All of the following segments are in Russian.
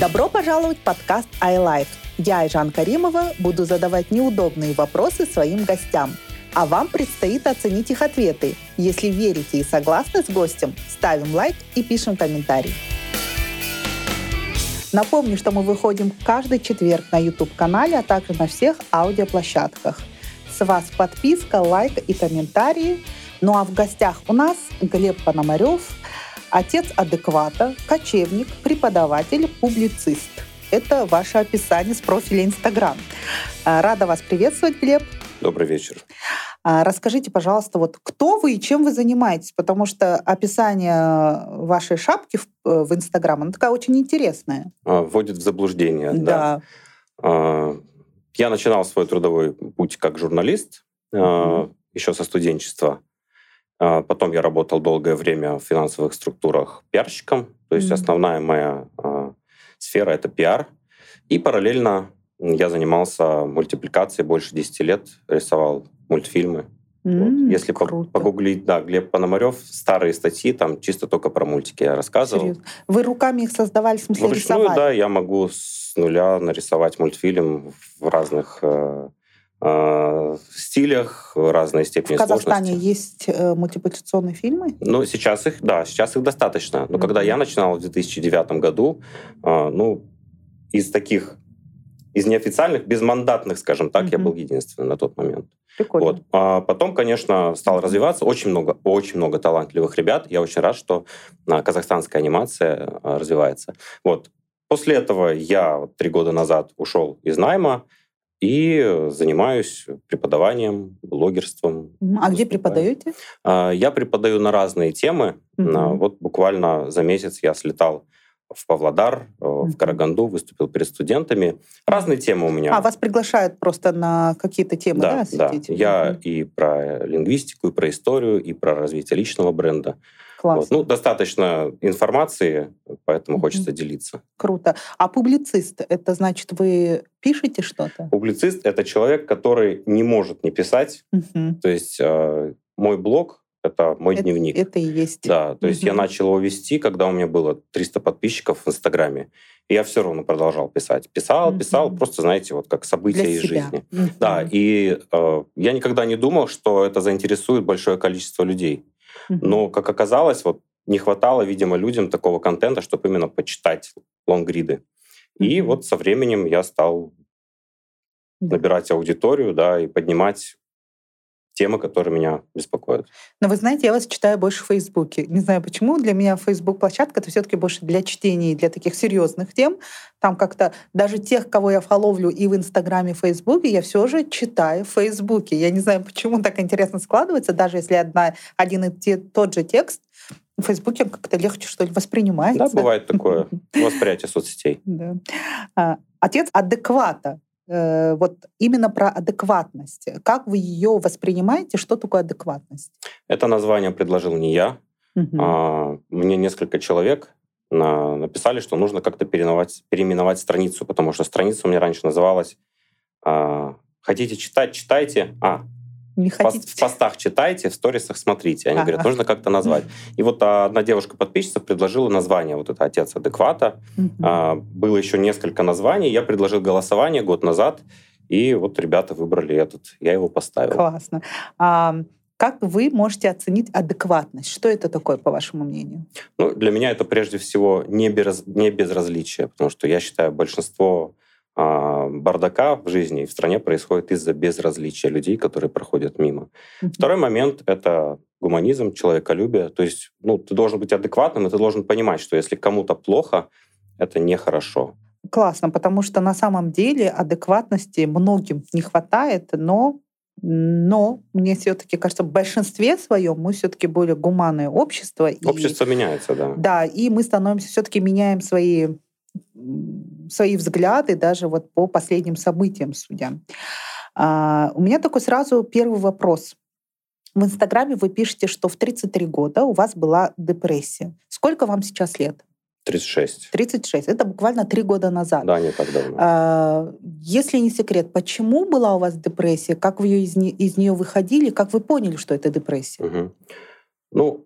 Добро пожаловать в подкаст iLife. Я, Айжан Каримова, буду задавать неудобные вопросы своим гостям. А вам предстоит оценить их ответы. Если верите и согласны с гостем, ставим лайк и пишем комментарий. Напомню, что мы выходим каждый четверг на YouTube-канале, а также на всех аудиоплощадках. С вас подписка, лайк и комментарии. Ну а в гостях у нас Глеб Пономарев, отец адеквата, кочевник, преподаватель, публицист. Это ваше описание с профиля Инстаграм. А, рада вас приветствовать, Глеб. Добрый вечер. А, расскажите, пожалуйста, вот кто вы и чем вы занимаетесь, потому что описание вашей шапки в, э, в Инстаграм, она такая очень интересная. А, вводит в заблуждение, да. да. Я начинал свой трудовой путь как журналист, mm-hmm. еще со студенчества. А, потом я работал долгое время в финансовых структурах пиарщиком, то есть mm-hmm. основная моя э, сфера это пиар. И параллельно я занимался мультипликацией больше 10 лет, рисовал мультфильмы. Mm, вот. Если круто. погуглить, да, Глеб Пономарев, старые статьи, там чисто только про мультики я рассказывал. Серьезно? Вы руками их создавали, в смысле Вручную, рисовали? да, я могу с нуля нарисовать мультфильм в разных э, э, стилях, разной степени В Казахстане сложности. есть э, мультипликационные фильмы? Ну, сейчас их, да, сейчас их достаточно. Но mm-hmm. когда я начинал в 2009 году, э, ну, из таких, из неофициальных, безмандатных, скажем так, mm-hmm. я был единственный на тот момент. Прикольно. Вот. А потом, конечно, стал развиваться. Очень много, очень много талантливых ребят. Я очень рад, что а, казахстанская анимация а, развивается. Вот. После этого я три года назад ушел из найма и занимаюсь преподаванием, блогерством. А где преподаете? А, я преподаю на разные темы. Мгм. Вот буквально за месяц я слетал в Павлодар, э, в. Караганду, выступил перед студентами. Разные темы у меня. А, вас приглашают просто на какие-то темы, да, да, да. Я Мгм. и про лингвистику, и про историю, и про развитие личного бренда. Вот. Классно, Ну, достаточно информации, поэтому Мгм. хочется делиться. круто. А публицист, это значит, вы пишете что-то? Публицист — это человек, который не может не писать. Мгм. То есть э, мой блог — это мой Это- дневник. Это и есть. Да, то есть я начал его вести, когда у меня было 300 подписчиков в Инстаграме. И я все равно продолжал писать. Писал, писал, просто, знаете, вот как события Для из себя. жизни. Да, и э, я никогда не думал, что это заинтересует большое количество людей. Но, как оказалось, вот не хватало, видимо, людям такого контента, чтобы именно почитать лонгриды. И Мгм. вот со временем я стал Да. набирать аудиторию, да, и поднимать темы, которые меня беспокоят. Но вы знаете, я вас читаю больше в Фейсбуке. Не знаю почему. Для меня Фейсбук-площадка это все-таки больше для чтения и для таких серьезных тем. Там как-то даже тех, кого я фоловлю и в Инстаграме, и в Фейсбуке, я все же читаю в Фейсбуке. Я не знаю, почему так интересно складывается, даже если одна, один и те, тот же текст, в Фейсбуке он как-то легче, что ли, воспринимается. Да, бывает такое восприятие соцсетей. Да. А, Отец адеквата. Э, Вот именно про адекватность. Как вы ее воспринимаете? Что такое адекватность? Это название предложил не я. А, Мне несколько человек на- написали, что нужно как-то переименовать, переименовать страницу, потому что страница у меня раньше называлась а, «Хотите читать? Читайте». А, Не хотите? в постах читайте, в сторисах смотрите. Они Ага. говорят, нужно как-то назвать. И вот а, одна девушка-подписчица предложила название, вот это «Отец адеквата». А, Было еще несколько названий. Я предложил голосование год назад, и вот ребята выбрали этот. Я его поставил. Классно. А, как вы можете оценить адекватность? Что это такое, по вашему мнению? Ну, для меня это прежде всего не, без, не безразличие, потому что я считаю, большинство бардака в жизни и в стране происходит из-за безразличия людей, которые проходят мимо. Мгм. Второй момент — это гуманизм, человеколюбие. То есть ну, ты должен быть адекватным, и ты должен понимать, что если кому-то плохо, это нехорошо. Классно, потому что на самом деле адекватности многим не хватает, но но мне все-таки кажется, в большинстве своем мы все-таки более гуманное общество. и- Общество меняется, да. Да, и мы становимся все-таки меняем свои свои взгляды даже вот по последним событиям судя. А, у меня такой сразу первый вопрос. В Инстаграме вы пишете, что в 33 года у вас была депрессия. Сколько вам сейчас лет? 36. 36. Это буквально три года назад. Да, не так давно. А, Если не секрет, почему была у вас депрессия, как вы ее из, не- из нее выходили, как вы поняли, что это депрессия? Мгм. Ну,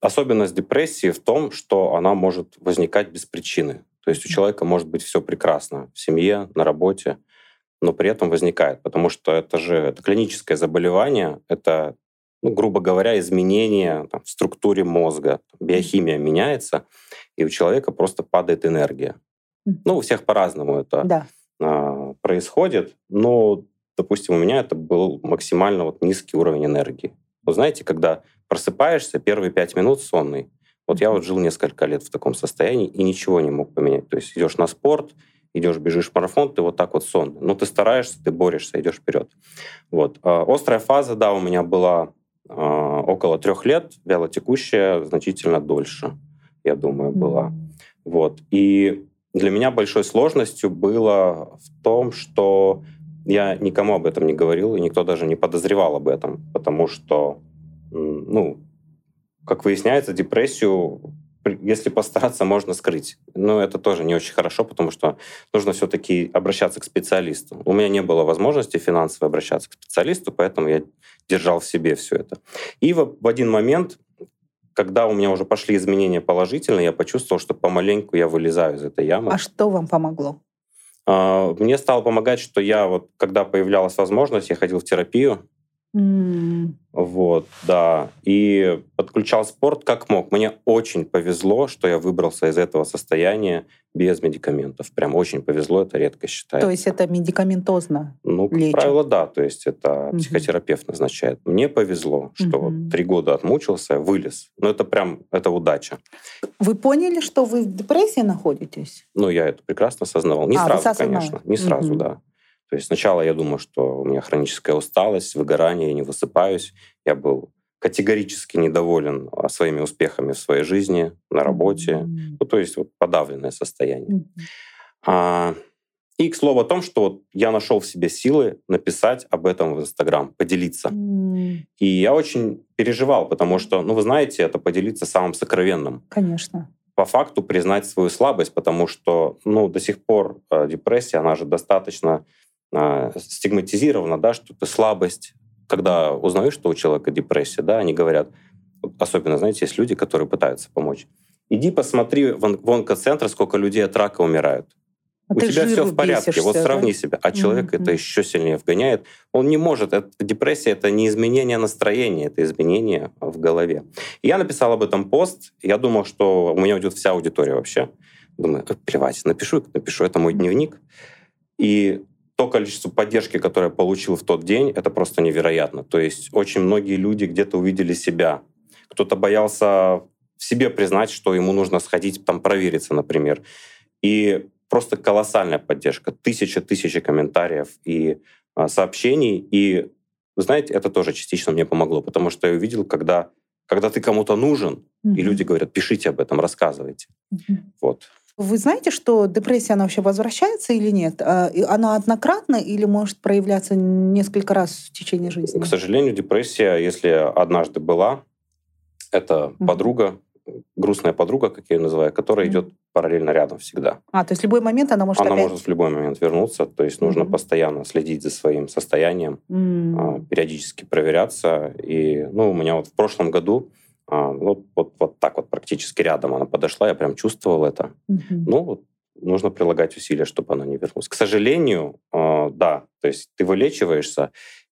особенность депрессии в том, что она может возникать без причины. То есть у человека может быть все прекрасно в семье, на работе, но при этом возникает, потому что это же это клиническое заболевание, это, ну, грубо говоря, изменение там, в структуре мозга, биохимия меняется, и у человека просто падает энергия. Ну, у всех по-разному это да. а, происходит, но, допустим, у меня это был максимально вот низкий уровень энергии. Вы знаете, когда просыпаешься, первые пять минут сонный. Вот я вот жил несколько лет в таком состоянии и ничего не мог поменять. То есть идешь на спорт, идешь, бежишь марафон, ты вот так вот сон. Ну, ты стараешься, ты борешься, идешь вперед. Вот. А, острая фаза, да, у меня была а, около трех лет, вялотекущая значительно дольше, я думаю, была. Вот. И для меня большой сложностью было в том, что я никому об этом не говорил, и никто даже не подозревал об этом, потому что, ну, как выясняется, депрессию если постараться, можно скрыть. Но это тоже не очень хорошо, потому что нужно все-таки обращаться к специалисту. У меня не было возможности финансово обращаться к специалисту, поэтому я держал в себе все это. И в, в один момент, когда у меня уже пошли изменения положительные, я почувствовал, что помаленьку я вылезаю из этой ямы. А что вам помогло? А, мне стало помогать, что я вот, когда появлялась возможность, я ходил в терапию, Mm. Вот, да. И подключал спорт как мог. Мне очень повезло, что я выбрался из этого состояния без медикаментов. Прям очень повезло, это редко считается. То есть это медикаментозно Ну, как лечит. правило, да. То есть это угу. психотерапевт назначает. Мне повезло, что угу. три года отмучился, вылез. Ну, это прям, это удача. Вы поняли, что вы в депрессии находитесь? Ну, я это прекрасно осознавал. Не а, сразу, конечно. Не сразу, угу. да. То есть сначала я думал, что у меня хроническая усталость, выгорание, я не высыпаюсь. Я был категорически недоволен а, своими успехами в своей жизни, на работе. Mm-hmm. Ну, то есть вот подавленное состояние. Mm-hmm. А, и к слову о том, что вот я нашел в себе силы написать об этом в Инстаграм, поделиться. Mm. И я очень переживал, потому что, ну, вы знаете, это поделиться самым сокровенным. Конечно. По факту признать свою слабость, потому что, ну, до сих пор э, депрессия, она же достаточно стигматизировано, да, что это слабость. Когда узнаешь, что у человека депрессия, да, они говорят, особенно, знаете, есть люди, которые пытаются помочь. Иди посмотри в онкоцентр, сколько людей от рака умирают. А у тебя все в порядке, вот сравни да? себя. А человек mm-hmm. это еще сильнее вгоняет. Он не может. Это, депрессия это не изменение настроения, это изменение в голове. И я написал об этом пост. Я думал, что у меня уйдет вся аудитория вообще. Думаю, плевать, напишу, напишу. Это мой дневник. И то количество поддержки, которое я получил в тот день, это просто невероятно. То есть очень многие люди где-то увидели себя. Кто-то боялся в себе признать, что ему нужно сходить там провериться, например. И просто колоссальная поддержка. Тысяча-тысячи комментариев и а, сообщений. И, знаете, это тоже частично мне помогло, потому что я увидел, когда, когда ты кому-то нужен, mm-hmm. и люди говорят, пишите об этом, рассказывайте. Mm-hmm. Вот. Вы знаете, что депрессия, она вообще возвращается или нет? А, она однократно или может проявляться несколько раз в течение жизни? К сожалению, депрессия, если однажды была, это угу. подруга, грустная подруга, как я ее называю, которая угу. идет параллельно рядом всегда. А, то есть в любой момент она может Она опять... может в любой момент вернуться, то есть нужно угу. постоянно следить за своим состоянием, угу. периодически проверяться. И, ну, у меня вот в прошлом году а, вот, вот, вот так вот практически рядом она подошла, я прям чувствовал это. Угу. Ну, нужно прилагать усилия, чтобы она не вернулась. К сожалению, э, да, то есть ты вылечиваешься,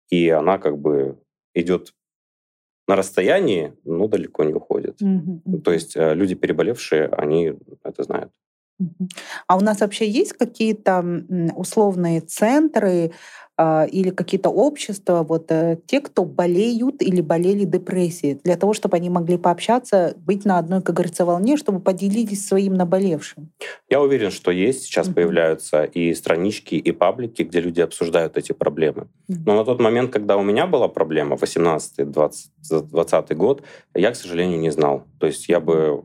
и она как бы идет на расстоянии, но далеко не уходит. Угу. То есть э, люди, переболевшие, они это знают. А у нас вообще есть какие-то условные центры, а, или какие-то общества, вот э, те, кто болеют или болели депрессией, для того, чтобы они могли пообщаться, быть на одной, как говорится, волне, чтобы поделились своим наболевшим? Я уверен, что есть. Сейчас mm-hmm. появляются и странички, и паблики, где люди обсуждают эти проблемы. Mm-hmm. Но на тот момент, когда у меня была проблема, 18-20 год, я, к сожалению, не знал. То есть я бы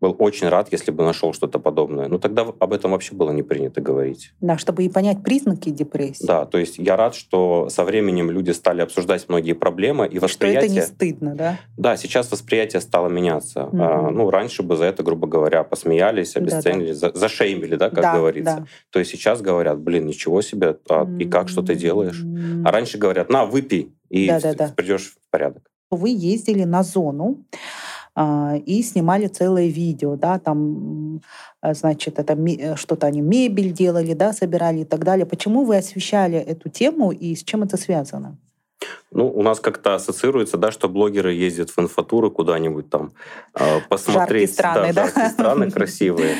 был очень рад, если бы нашел что-то подобное. Но тогда об этом вообще было не принято говорить. Да, чтобы и понять признаки депрессии. Да, то есть я рад, что со временем люди стали обсуждать многие проблемы и восприятие... Что это не стыдно, да? Да, сейчас восприятие стало меняться. Угу. А, ну, раньше бы за это, грубо говоря, посмеялись, обесценили, да, да. зашеймили, да, как да, говорится. Да. То есть сейчас говорят, блин, ничего себе, а, и как, что ты делаешь? А раньше говорят, на, выпей, и да, да, да. придешь в порядок. Вы ездили на зону, и снимали целое видео, да, там, значит, это э, что-то они мебель делали, да, собирали и так далее. Почему вы освещали эту тему и с чем это связано? Ну, у нас как-то ассоциируется, да, что блогеры ездят в инфотуры куда-нибудь там э, посмотреть. Жаркие страны, да? Жаркие страны красивые.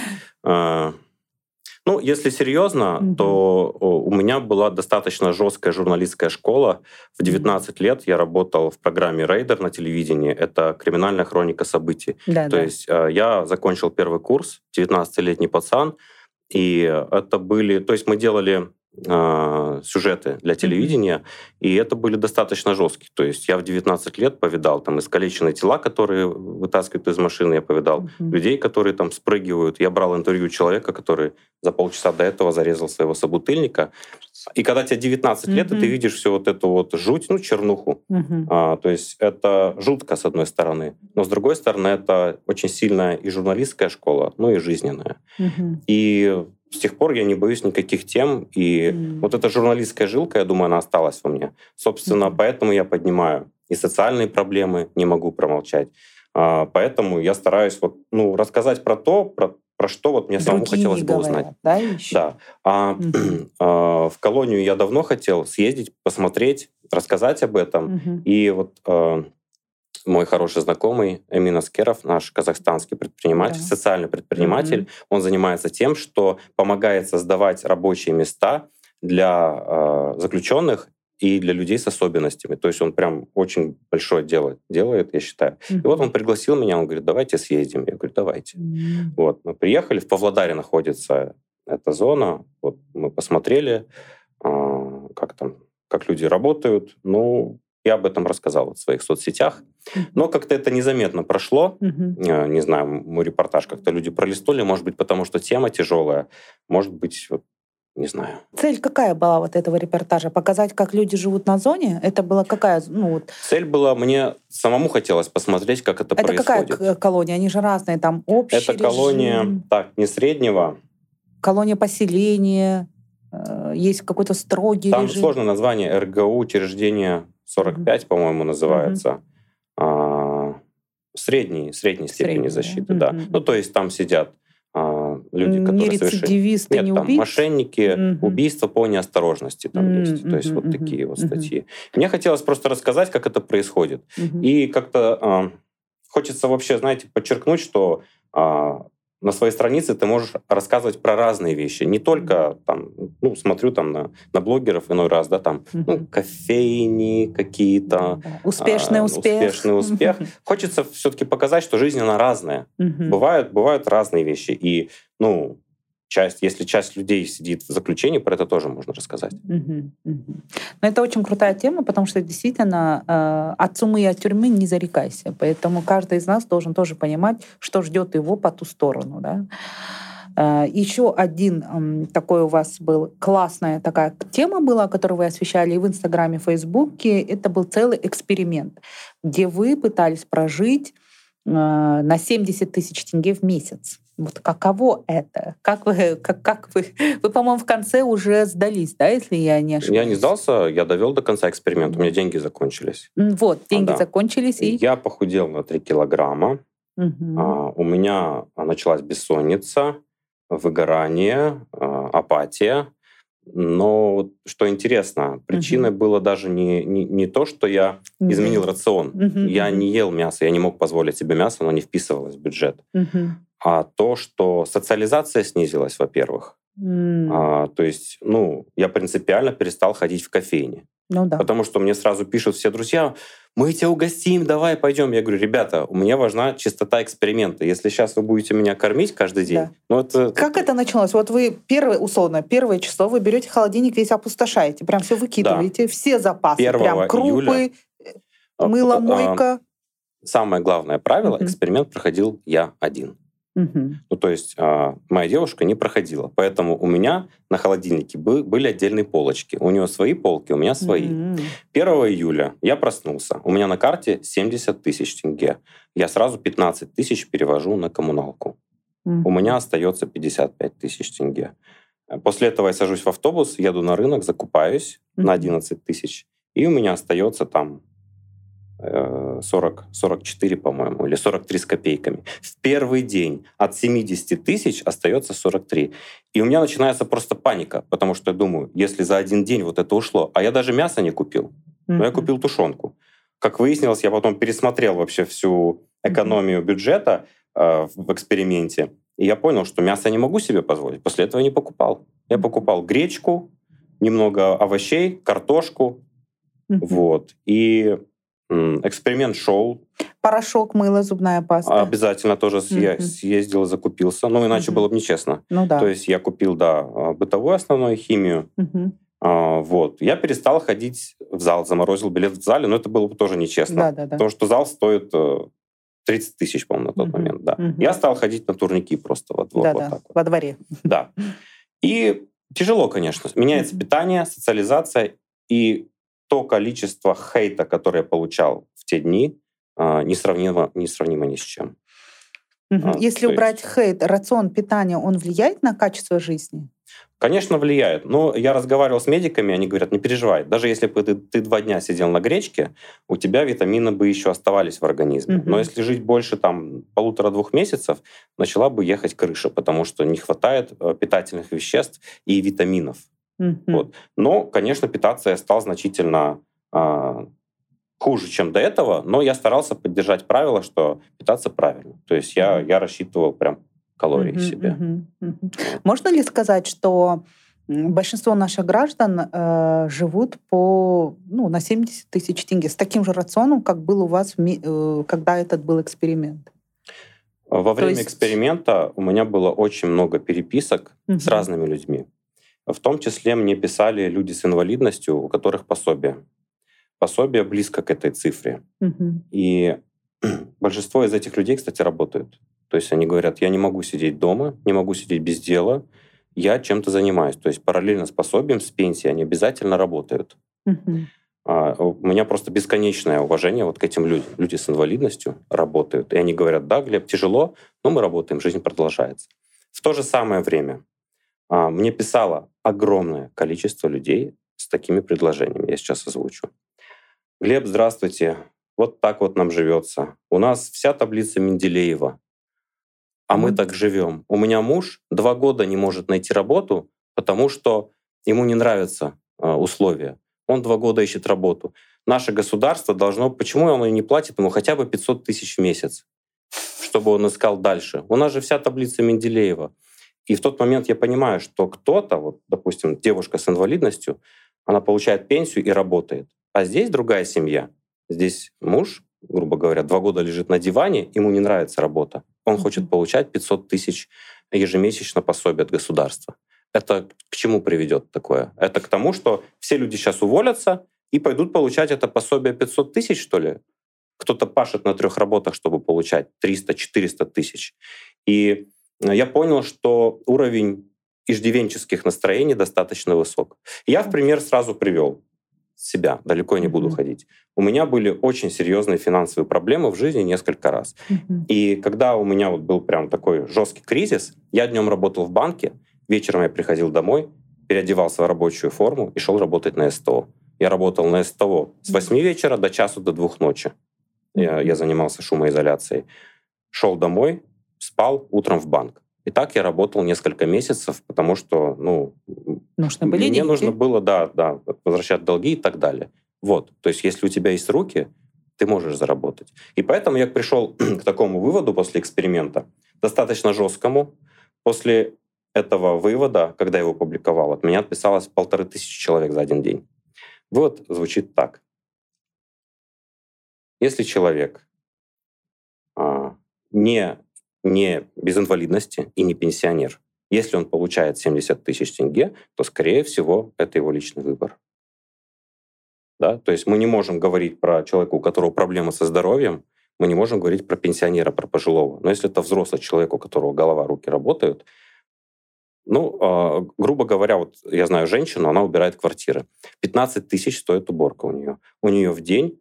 Ну, если серьезно, mm-hmm. то у меня была достаточно жесткая журналистская школа. В 19 лет я работал в программе «Рейдер» на телевидении. Это криминальная хроника событий. Да, то да. есть э, я закончил первый курс, 19-летний пацан, и это были... То есть мы делали э, сюжеты для телевидения, mm-hmm. и это были достаточно жесткие. То есть я в 19 лет повидал там искалеченные тела, которые вытаскивают из машины, я повидал mm-hmm. людей, которые там спрыгивают. Я брал интервью человека, который за полчаса до этого зарезал своего собутыльника. И когда тебе 19 mm-hmm. лет, и ты видишь всю вот эту вот жуть, ну, чернуху. Mm-hmm. А, то есть это жутко, с одной стороны. Но с другой стороны, это очень сильная и журналистская школа, ну и жизненная. Mm-hmm. И с тех пор я не боюсь никаких тем, и mm. вот эта журналистская жилка, я думаю, она осталась во мне. Собственно, mm. поэтому я поднимаю и социальные проблемы, не могу промолчать. А, поэтому я стараюсь вот, ну, рассказать про то, про, про что вот мне самому хотелось бы узнать. Да, еще? да. А, mm. а, в колонию я давно хотел съездить, посмотреть, рассказать об этом. Mm-hmm. И вот а, мой хороший знакомый Эмин Аскеров, наш казахстанский предприниматель, да. социальный предприниматель, mm-hmm. он занимается тем, что помогает создавать рабочие места для э, заключенных и для людей с особенностями. То есть он прям очень большое дело делает, я считаю. Mm-hmm. И вот он пригласил меня, он говорит, давайте съездим. Я говорю, давайте. Mm-hmm. Вот, мы приехали, в Павлодаре находится эта зона, вот мы посмотрели, э, как там, как люди работают. Ну, я об этом рассказал в своих соцсетях. Но как-то это незаметно прошло. Угу. Не знаю, мой репортаж как-то люди пролистнули, может быть, потому что тема тяжелая, может быть, вот, не знаю. Цель какая была вот этого репортажа? Показать, как люди живут на зоне? Это была какая? Ну, вот... Цель была, мне самому хотелось посмотреть, как это, это происходит. Это какая колония? Они же разные, там общий Это режим. колония, так, не среднего. Колония поселения, э, есть какой-то строгий Там режим. сложное название РГУ, учреждение 45, mm-hmm. по-моему, называется. Mm-hmm. А, средней, средней степени Средний, защиты, да. Mm-hmm. Ну, то есть там сидят а, люди, которые не совершили... Нет, не там убийцы? мошенники, mm-hmm. убийства по неосторожности там mm-hmm. есть. То есть mm-hmm. вот такие вот статьи. Mm-hmm. Мне хотелось просто рассказать, как это происходит. Mm-hmm. И как-то а, хочется вообще, знаете, подчеркнуть, что а, на своей странице ты можешь рассказывать про разные вещи. Не только там, ну, смотрю там на, на блогеров иной раз, да, там, ну, кофейни какие-то. Успешный а, успех. Успешный успех. Хочется все-таки показать, что жизнь, она разная. Бывают, бывают разные вещи. И, ну, часть, если часть людей сидит в заключении, про это тоже можно рассказать. Угу, угу. Но это очень крутая тема, потому что действительно э, от суммы и от тюрьмы не зарекайся. Поэтому каждый из нас должен тоже понимать, что ждет его по ту сторону. Да? Э, Еще один такой у вас был классная такая тема была, которую вы освещали и в Инстаграме, и в Фейсбуке. Это был целый эксперимент, где вы пытались прожить э, на 70 тысяч тенге в месяц. Вот каково это? Как вы, как, как вы, вы, по-моему, в конце уже сдались, да, если я не ошибаюсь? Я не сдался, я довел до конца эксперимента, у меня деньги закончились. Вот, деньги а, да. закончились. И... Я похудел на 3 килограмма, угу. а, у меня началась бессонница, выгорание, а, апатия. Но что интересно, причиной угу. было даже не, не, не то, что я угу. изменил рацион. Угу. Я не ел мясо, я не мог позволить себе мясо, оно не вписывалось в бюджет. Угу а то, что социализация снизилась, во-первых. Mm. А, то есть, ну, я принципиально перестал ходить в кофейни. Ну да. Потому что мне сразу пишут все друзья, мы тебя угостим, давай пойдем. Я говорю, ребята, у меня важна чистота эксперимента. Если сейчас вы будете меня кормить каждый день, да. ну это... Как это началось? Вот вы первое, условно, первое число, вы берете холодильник, весь опустошаете, прям все выкидываете, да. все запасы, прям крупы, июля... мыло, а, мойка. Самое главное правило, mm-hmm. эксперимент проходил я один. Угу. Ну, то есть э, моя девушка не проходила. Поэтому у меня на холодильнике бы, были отдельные полочки. У нее свои полки, у меня свои. Угу. 1 июля я проснулся. У меня на карте 70 тысяч тенге. Я сразу 15 тысяч перевожу на коммуналку. Угу. У меня остается 55 тысяч тенге. После этого я сажусь в автобус, еду на рынок, закупаюсь угу. на 11 тысяч. И у меня остается там 40, 44, по-моему, или 43 с копейками. В первый день от 70 тысяч остается 43. И у меня начинается просто паника, потому что я думаю, если за один день вот это ушло, а я даже мясо не купил, но я купил тушенку. Как выяснилось, я потом пересмотрел вообще всю экономию бюджета э, в эксперименте, и я понял, что мясо я не могу себе позволить. После этого я не покупал. Я покупал гречку, немного овощей, картошку, вот. И эксперимент шоу. Порошок, мыло, зубная паста. Обязательно тоже mm-hmm. съездил, закупился. Ну, иначе mm-hmm. было бы нечестно. Ну да. То есть я купил, да, а, бытовую основную химию. Mm-hmm. А, вот. Я перестал ходить в зал, заморозил билет в зале, но это было бы тоже нечестно. Да, да, да. Потому что зал стоит 30 э, тысяч, по-моему, на тот mm-hmm. момент. Да. Mm-hmm. Я стал ходить на турники просто вот, да, вот да. так вот. Во дворе. Да. И тяжело, конечно. Меняется mm-hmm. питание, социализация. И то количество хейта, которое я получал в те дни, а, несравнимо, несравнимо ни с чем. Угу. Если убрать есть... хейт, рацион питания, он влияет на качество жизни? Конечно, влияет. Но я разговаривал с медиками, они говорят, не переживай. Даже если бы ты, ты два дня сидел на гречке, у тебя витамины бы еще оставались в организме. Угу. Но если жить больше там полутора-двух месяцев, начала бы ехать крыша, потому что не хватает э, питательных веществ и витаминов. Mm-hmm. Вот. Но, конечно, питаться я стал значительно а, хуже, чем до этого, но я старался поддержать правило, что питаться правильно. То есть я, я рассчитывал прям калории mm-hmm, себе. Mm-hmm, mm-hmm. Можно ли сказать, что большинство наших граждан э, живут по, ну, на 70 тысяч тенге с таким же рационом, как был у вас, э, когда этот был эксперимент? Во время есть... эксперимента у меня было очень много переписок mm-hmm. с разными людьми. В том числе мне писали люди с инвалидностью, у которых пособие. Пособие близко к этой цифре. Угу. И большинство из этих людей, кстати, работают. То есть они говорят, я не могу сидеть дома, не могу сидеть без дела, я чем-то занимаюсь. То есть параллельно с пособием, с пенсией они обязательно работают. Угу. А, у меня просто бесконечное уважение вот к этим людям. Люди с инвалидностью работают. И они говорят, да, Глеб, тяжело, но мы работаем, жизнь продолжается. В то же самое время мне писало огромное количество людей с такими предложениями. Я сейчас озвучу. Глеб, здравствуйте. Вот так вот нам живется. У нас вся таблица Менделеева. А мы так живем. У меня муж два года не может найти работу, потому что ему не нравятся а, условия. Он два года ищет работу. Наше государство должно... Почему оно не платит ему хотя бы 500 тысяч в месяц, чтобы он искал дальше? У нас же вся таблица Менделеева. И в тот момент я понимаю, что кто-то, вот, допустим, девушка с инвалидностью, она получает пенсию и работает. А здесь другая семья. Здесь муж, грубо говоря, два года лежит на диване, ему не нравится работа. Он хочет получать 500 тысяч ежемесячно пособие от государства. Это к чему приведет такое? Это к тому, что все люди сейчас уволятся и пойдут получать это пособие 500 тысяч, что ли? Кто-то пашет на трех работах, чтобы получать 300-400 тысяч. И я понял, что уровень иждивенческих настроений достаточно высок. Я в пример сразу привел себя, далеко не буду mm-hmm. ходить. У меня были очень серьезные финансовые проблемы в жизни несколько раз. Mm-hmm. И когда у меня вот был прям такой жесткий кризис, я днем работал в банке, вечером я приходил домой, переодевался в рабочую форму и шел работать на СТО. Я работал на СТО с 8 вечера до часу до двух ночи. Я, я занимался шумоизоляцией. Шел домой, спал утром в банк. И так я работал несколько месяцев, потому что, ну, нужно были мне деньги. нужно было, да, да, возвращать долги и так далее. Вот, то есть если у тебя есть руки, ты можешь заработать. И поэтому я пришел к такому выводу после эксперимента, достаточно жесткому. После этого вывода, когда я его публиковал, от меня отписалось полторы тысячи человек за один день. Вывод звучит так. Если человек а, не не без инвалидности и не пенсионер. Если он получает 70 тысяч тенге, то, скорее всего, это его личный выбор. Да? То есть мы не можем говорить про человека, у которого проблемы со здоровьем, мы не можем говорить про пенсионера, про пожилого. Но если это взрослый человек, у которого голова, руки работают, ну, э, грубо говоря, вот я знаю женщину, она убирает квартиры. 15 тысяч стоит уборка у нее. У нее в день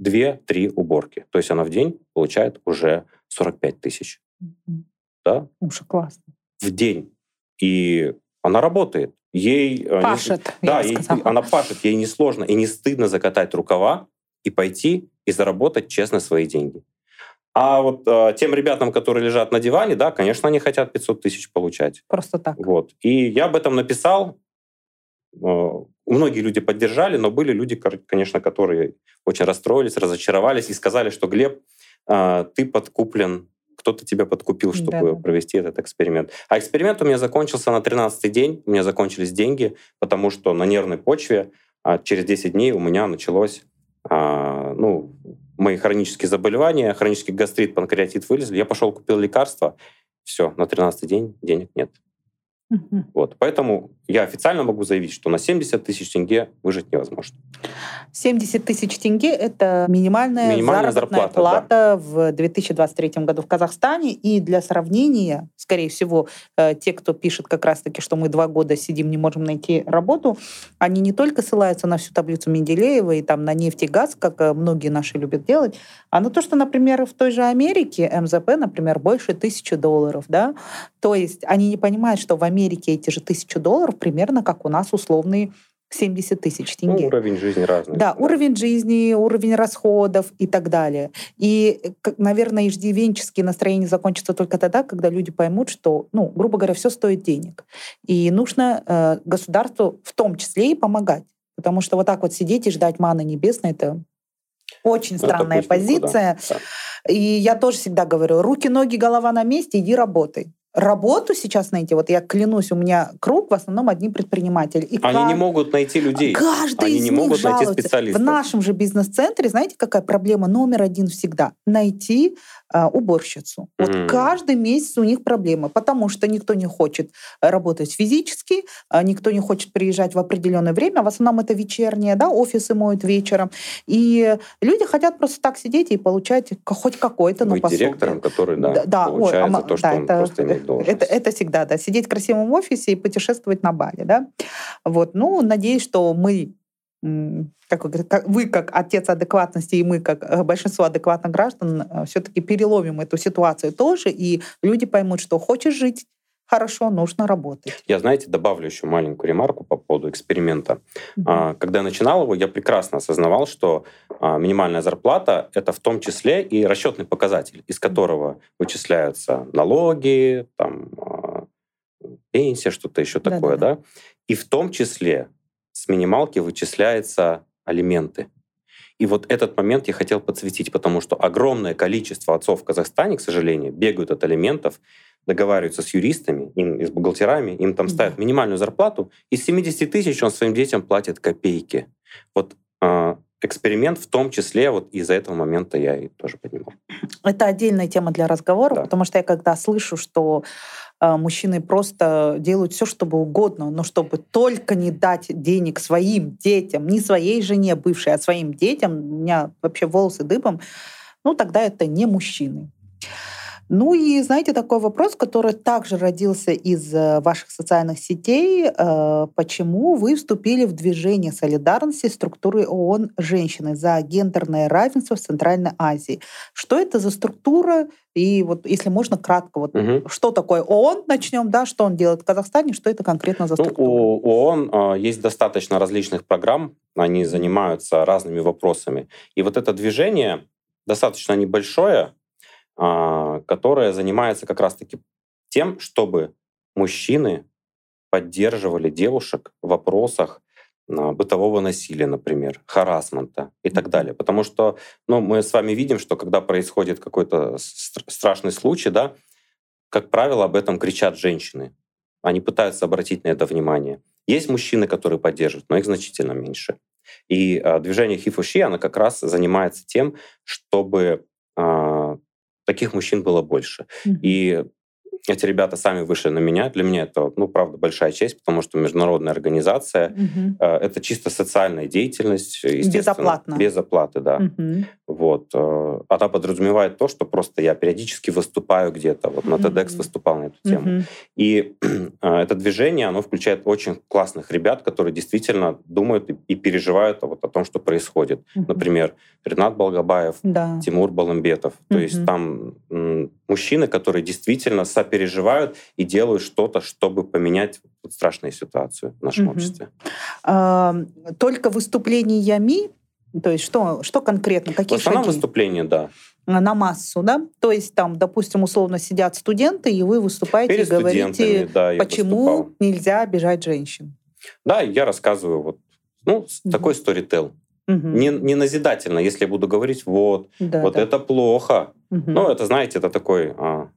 2-3 уборки. То есть она в день получает уже 45 тысяч. Mm-hmm. Да? Уже классно. В день. И она работает. Ей, э, пашет, не, да, ей, она пашет, ей несложно и не стыдно закатать рукава и пойти и заработать честно свои деньги. А вот э, тем ребятам, которые лежат на диване, да, конечно, они хотят 500 тысяч получать. Просто так. Вот. И я об этом написал. Многие люди поддержали, но были люди, конечно, которые очень расстроились, разочаровались и сказали, что Глеб, э, ты подкуплен, кто-то тебя подкупил, чтобы да, провести этот эксперимент. А эксперимент у меня закончился на 13-й день, у меня закончились деньги, потому что на нервной почве а через 10 дней у меня началось а, ну, мои хронические заболевания, хронический гастрит, панкреатит вылезли. Я пошел, купил лекарства, все, на 13 день денег нет. Угу. Вот. Поэтому я официально могу заявить, что на 70 тысяч тенге выжить невозможно. 70 тысяч тенге — это минимальная, минимальная заработная зарплата, плата да. в 2023 году в Казахстане. И для сравнения, скорее всего, э, те, кто пишет как раз-таки, что мы два года сидим, не можем найти работу, они не только ссылаются на всю таблицу Менделеева и там на нефть и газ, как э, многие наши любят делать, а на то, что, например, в той же Америке МЗП, например, больше тысячи долларов. Да? То есть они не понимают, что в Америке эти же тысячу долларов примерно как у нас условные 70 тысяч ну, тенге. Ну, уровень жизни разный. Да, да, уровень жизни, уровень расходов и так далее. И, наверное, иждивенческие настроения закончатся только тогда, когда люди поймут, что, ну, грубо говоря, все стоит денег. И нужно э, государству в том числе и помогать. Потому что вот так вот сидеть и ждать маны небесной — это очень ну, странная это позиция. Да. И я тоже всегда говорю, руки, ноги, голова на месте, иди работай работу сейчас найти, вот я клянусь, у меня круг в основном одни предприниматели. И Они как... не могут найти людей. Каждый Они из не них могут жалуется. найти специалистов. В нашем же бизнес-центре, знаете, какая проблема номер один всегда? Найти уборщицу. Mm. Вот каждый месяц у них проблемы, потому что никто не хочет работать физически, а, никто не хочет приезжать в определенное время, в основном это вечернее, да, офисы моют вечером, и люди хотят просто так сидеть и получать хоть какой-то, ну, Быть директором, который, да, да получается ой, то, что да, он это, просто имеет должность. Это, это всегда, да, сидеть в красивом офисе и путешествовать на Бали, да. Вот, ну, надеюсь, что мы как вы, как вы как отец адекватности и мы как э, большинство адекватных граждан э, все-таки переломим эту ситуацию тоже, и люди поймут, что хочешь жить хорошо, нужно работать. Я, знаете, добавлю еще маленькую ремарку по поводу эксперимента. Mm-hmm. Когда я начинал его, я прекрасно осознавал, что а, минимальная зарплата — это в том числе и расчетный показатель, из которого вычисляются налоги, там, а, пенсия, что-то еще такое, да, да? И в том числе с минималки вычисляются алименты. И вот этот момент я хотел подсветить, потому что огромное количество отцов в Казахстане, к сожалению, бегают от алиментов, договариваются с юристами, им, и с бухгалтерами, им там ставят минимальную зарплату, из 70 тысяч он своим детям платит копейки. Вот э, эксперимент в том числе, вот из-за этого момента я и тоже поднимал. Это отдельная тема для разговора, да. потому что я когда слышу, что мужчины просто делают все, чтобы угодно, но чтобы только не дать денег своим детям, не своей жене бывшей, а своим детям, у меня вообще волосы дыбом, ну тогда это не мужчины. Ну и, знаете, такой вопрос, который также родился из э, ваших социальных сетей. Э, почему вы вступили в движение солидарности структуры ООН «Женщины» за гендерное равенство в Центральной Азии? Что это за структура? И вот, если можно, кратко, вот, угу. что такое ООН, начнем, да, что он делает в Казахстане, что это конкретно за структура? Ну, у ООН э, есть достаточно различных программ, они занимаются разными вопросами. И вот это движение достаточно небольшое, а, которая занимается как раз-таки тем, чтобы мужчины поддерживали девушек в вопросах а, бытового насилия, например, харасмента и так далее. Потому что ну, мы с вами видим, что когда происходит какой-то страшный случай, да, как правило, об этом кричат женщины. Они пытаются обратить на это внимание. Есть мужчины, которые поддерживают, но их значительно меньше. И э, движение Хифуши, оно как раз занимается тем, чтобы э, таких мужчин было больше. Mm-hmm. И эти ребята сами вышли на меня. Для меня это, ну, правда, большая честь, потому что международная организация угу. э, это чисто социальная деятельность. Безоплатно. Без оплаты, да. Угу. Вот. Э, она подразумевает то, что просто я периодически выступаю где-то. Вот на TEDx выступал на эту тему. Угу. И э, это движение, оно включает очень классных ребят, которые действительно думают и, переживают вот о том, что происходит. Угу. Например, Ренат Болгабаев, да. Тимур Баламбетов. То угу. есть там мужчины, которые действительно сопереживают и делают что-то, чтобы поменять страшную ситуацию в нашем угу. обществе. А, только выступлениями То есть что, что конкретно, какие В основном шаги? выступление, да. На массу, да? То есть там, допустим, условно сидят студенты, и вы выступаете Перед и говорите, да, почему нельзя обижать женщин. Да, я рассказываю вот, ну, Мгм. такой сторител. Мгм. Не, не назидательно, если я буду говорить, вот, Да, вот да. это плохо. Мгм. Ну, это, знаете, это такой а,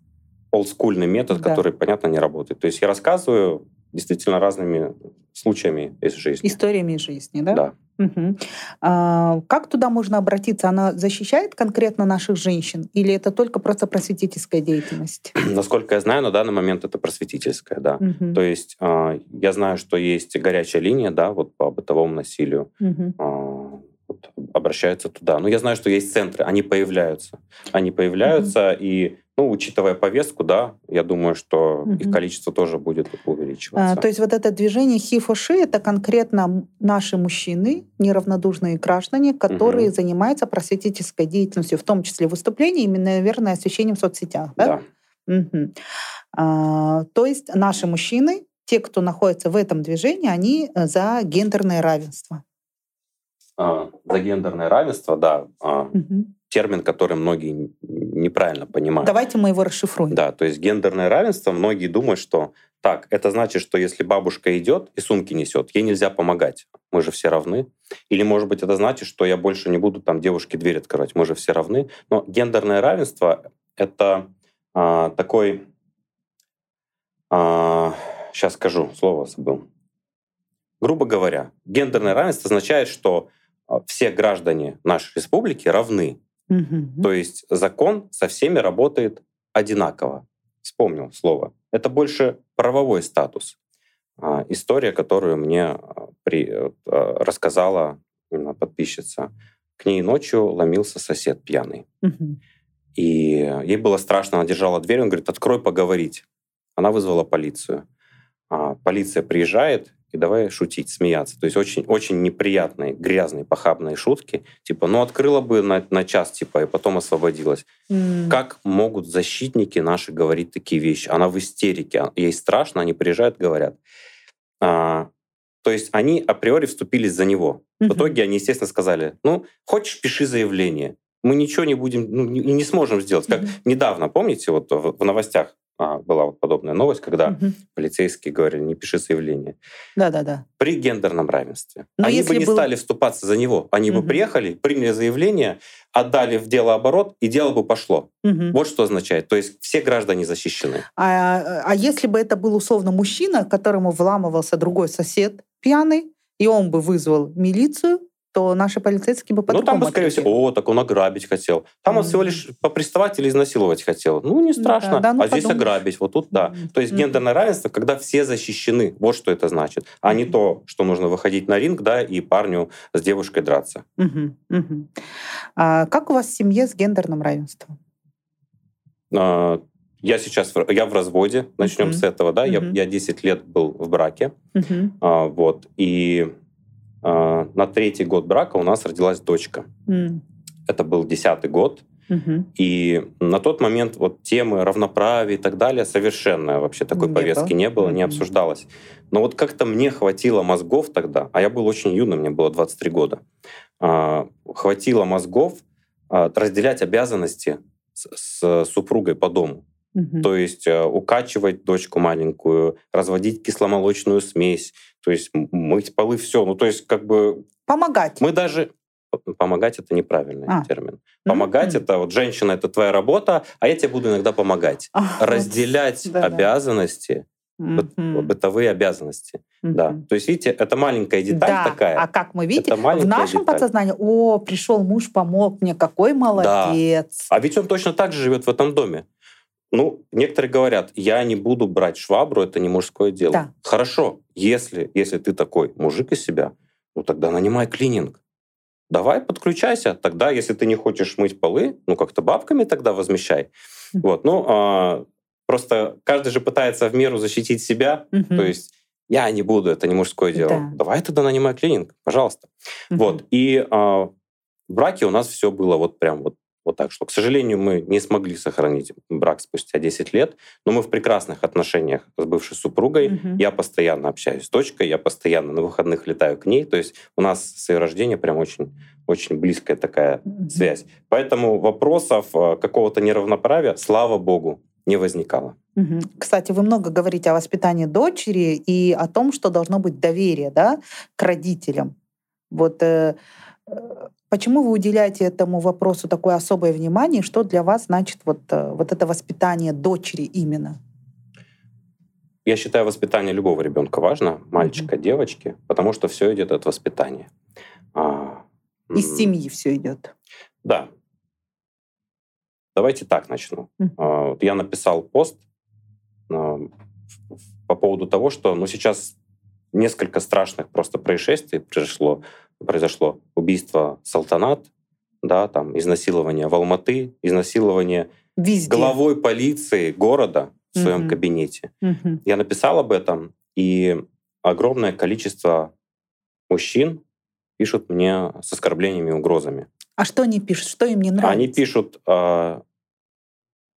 олдскульный метод, Да. который, понятно, не работает. То есть я рассказываю действительно разными случаями из жизни. Историями из жизни, да? Да. Мгм. А, как туда можно обратиться? Она защищает конкретно наших женщин? Или это только просто просветительская деятельность? Насколько я знаю, на данный момент это просветительское, да. Мгм. То есть а, я знаю, что есть горячая линия, да, вот по бытовому насилию. Мгм. а, вот обращаются туда. Но я знаю, что есть центры, они появляются. Они появляются, и, ну, учитывая повестку, да, я думаю, что их Мгм. количество тоже будет увеличиваться. А, то есть вот это движение хифоши это конкретно наши мужчины, неравнодушные граждане, которые Мгм. занимаются просветительской деятельностью, в том числе выступлениями, наверное, освещением в соцсетях. Да? да. Мгм. А, то есть наши мужчины, те, кто находится в этом движении, они э, за гендерное равенство. А, за гендерное равенство, да, а, Мгм. термин, который многие неправильно понимают. Давайте мы его расшифруем. Да, то есть гендерное равенство, многие думают, что так, это значит, что если бабушка идет и сумки несет, ей нельзя помогать. Мы же все равны. Или, может быть, это значит, что я больше не буду там девушке дверь открывать. Мы же все равны. Но гендерное равенство — это а, такой... сейчас скажу, слово забыл. Грубо говоря, гендерное равенство означает, что а, все граждане нашей республики равны. Мгм. То есть закон со всеми работает одинаково. Вспомнил слово. Это больше правовой статус. А, История, которую мне а, при- э, а, рассказала подписчица. К ней ночью ломился сосед пьяный. Мгм. И ей было страшно, она держала дверь, он говорит, открой поговорить. Она вызвала полицию. Полиция приезжает, и давай шутить, смеяться. То есть очень, очень неприятные, грязные, похабные шутки. Типа, ну открыла бы на, на час, типа, и потом освободилась. М. Как могут защитники наши говорить такие вещи? Она в истерике, а- ей страшно, они приезжают, говорят. А, то есть они априори вступились за него. В Мгм. итоге они, естественно, сказали, ну, хочешь, пиши заявление. Мы ничего не будем, ну, не, не сможем сделать. Как Мгм. недавно, помните, вот в, в новостях а, была вот подобная новость, когда Мгм. полицейские говорили, не пиши заявление. Да-да-да. При гендерном равенстве. Но они бы не был- стали вступаться за него. Они бы Мгм. приехали, приняли заявление, отдали в дело оборот, и дело бы пошло. Мгм. Вот что означает. То есть все граждане защищены. А, а если бы это был условно мужчина, которому вламывался другой сосед пьяный, и он бы вызвал милицию, то наши полицейские бы ну, там бы, скорее ответили. всего, о, так он ограбить хотел. Там он Мгм. всего лишь поприставать или изнасиловать хотел. Ну, не страшно. да, ну, а здесь подумаешь. ограбить. Вот тут да. Мгм. То есть Мгм. гендерное равенство, когда все защищены. Вот что это значит. А не Мгм. то, что нужно выходить на ринг, да, и парню с девушкой драться. Мгм, мгм. А как у вас в семье с гендерным равенством? А, Я сейчас в, я в разводе, начнем Мгм. с этого, да. Я, Мгм. я 10 лет был в браке. Мгм. А, вот. И а, на третий год брака у нас родилась дочка. М, Это был десятый год. мгм. И на тот момент вот темы равноправия и так далее совершенно вообще такой Не повестки было. не было, не обсуждалось. Но вот как-то мне хватило мозгов тогда, а я был очень юным, мне было 23 года, а, хватило мозгов а, разделять обязанности с, с супругой по дому. То есть э, укачивать дочку маленькую, разводить кисломолочную смесь, то есть мыть полы, все. Ну, то есть как бы Помогать. мы даже... Помогать — это неправильный А. термин. Помогать — Мгм. это вот женщина — это твоя работа, а я тебе буду иногда помогать. Вот, Разделять да-да. обязанности, Мгм. бытовые обязанности. Да. Мгм. То есть, видите, это маленькая деталь Да, такая. а как мы Это в нашем деталь. подсознании, о, пришел муж, помог мне, какой молодец. А ведь он точно так же живет в этом доме. Ну, некоторые говорят, я не буду брать швабру, это не мужское дело. Да. Хорошо, если, если ты такой мужик из себя, ну тогда нанимай клининг. Давай подключайся. Тогда, если ты не хочешь мыть полы, ну как-то бабками тогда возмещай. Вот, ну, а, просто каждый же пытается в меру защитить себя. Мгм. То есть я не буду, это не мужское дело. Да. Давай тогда нанимай клининг, пожалуйста. Мгм. Вот. И а, в браке у нас все было вот прям вот Вот так что, к сожалению, мы не смогли сохранить брак спустя 10 лет, но мы в прекрасных отношениях с бывшей супругой. Угу. Я постоянно общаюсь с дочкой, я постоянно на выходных летаю к ней. То есть у нас с ее рождения прям очень, очень близкая такая угу. связь. Поэтому вопросов э, какого-то неравноправия, слава богу, не возникало. Угу. Кстати, вы много говорите о воспитании дочери и о том, что должно быть доверие да, к родителям. Вот э, э Почему вы уделяете этому вопросу такое особое внимание? Что для вас значит вот, э, вот это воспитание дочери именно? Я считаю, воспитание любого ребенка важно, мальчика, mm-hmm. девочки, потому что все идет от воспитания. А, Из семьи все идет. Да. Давайте так начну. Mm-hmm. Я написал пост а, по поводу того, что ну, сейчас несколько страшных просто происшествий произошло произошло убийство Салтанат, да, там изнасилование в Алматы, изнасилование Везде. главой полиции города в своем угу. кабинете. Угу. Я написал об этом, и огромное количество мужчин пишут мне с оскорблениями и угрозами. А что они пишут? Что им не нравится? Они пишут, э,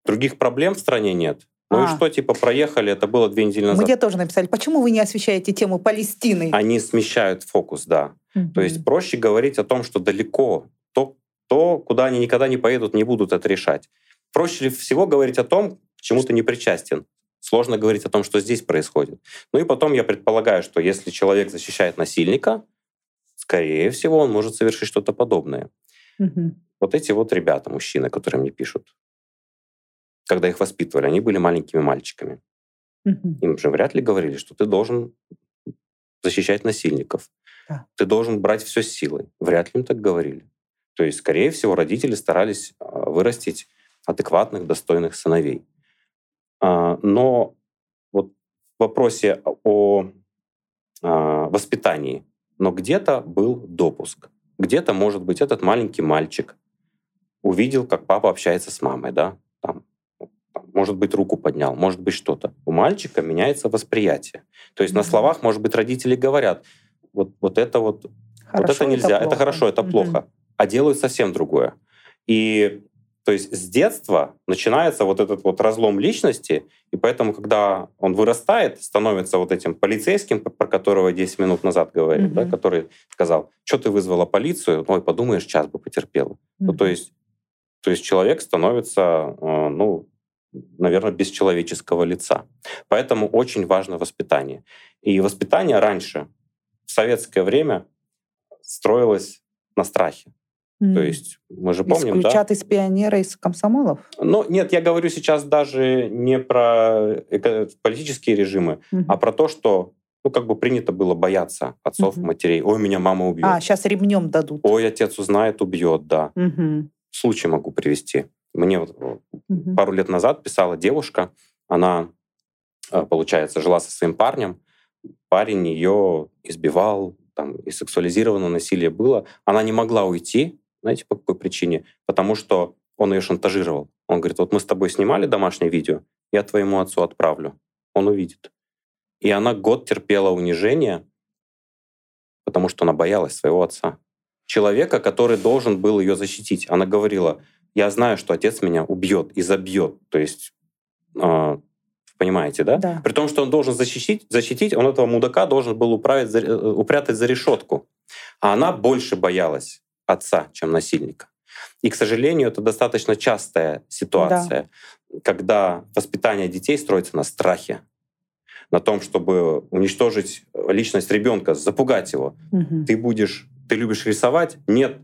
других проблем в стране нет. Ну а. и что, типа, проехали, это было две недели назад. Мне тоже написали, почему вы не освещаете тему Палестины? Они смещают фокус, да. Угу. То есть проще говорить о том, что далеко, то, то, куда они никогда не поедут, не будут это решать. Проще всего говорить о том, к чему ты не причастен. Сложно говорить о том, что здесь происходит. Ну и потом я предполагаю, что если человек защищает насильника, скорее всего, он может совершить что-то подобное. Угу. Вот эти вот ребята, мужчины, которые мне пишут, когда их воспитывали, они были маленькими мальчиками. Угу. Им же вряд ли говорили, что ты должен защищать насильников. Да. Ты должен брать все с силой. Вряд ли им так говорили. То есть, скорее всего, родители старались а, вырастить адекватных, достойных сыновей. А, но вот в вопросе о а, воспитании, но где-то был допуск. Где-то, может быть, этот маленький мальчик увидел, как папа общается с мамой, да, там, может быть, руку поднял, может быть, что-то. У мальчика меняется восприятие. То есть mm-hmm. на словах, может быть, родители говорят, вот, вот это вот, хорошо, вот это нельзя, это, это хорошо, это mm-hmm. плохо, а делают совсем другое. И то есть с детства начинается вот этот вот разлом личности, и поэтому, когда он вырастает, становится вот этим полицейским, про которого 10 минут назад говорил, mm-hmm. да, который сказал, что ты вызвала полицию, ой, подумаешь, час бы потерпела. Mm-hmm. Ну, то есть, то есть человек становится, э, ну, наверное, бесчеловеческого лица. Поэтому очень важно воспитание. И воспитание раньше, в советское время, строилось на страхе. Mm. То есть мы же помним, Исключат да? из пионера, из комсомолов? Ну, нет, я говорю сейчас даже не про политические режимы, mm-hmm. а про то, что ну, как бы принято было бояться отцов, mm-hmm. матерей. Ой, меня мама убьет. А, сейчас ремнем дадут. Ой, отец узнает, убьет, да. Mm-hmm. Случай могу привести. Мне вот угу. пару лет назад писала девушка, она, э, получается, жила со своим парнем, парень ее избивал, там и сексуализированное насилие было. Она не могла уйти, знаете, по какой причине? Потому что он ее шантажировал. Он говорит, вот мы с тобой снимали домашнее видео, я твоему отцу отправлю, он увидит. И она год терпела унижение, потому что она боялась своего отца. Человека, который должен был ее защитить. Она говорила, я знаю, что отец меня убьет и забьет. То есть, э, понимаете, да? да? При том, что он должен защитить, защитить, он этого мудака должен был управить, э, упрятать за решетку. А она больше боялась отца, чем насильника. И, к сожалению, это достаточно частая ситуация, да. когда воспитание детей строится на страхе, на том, чтобы уничтожить личность ребенка, запугать его. Угу. Ты будешь, ты любишь рисовать? Нет,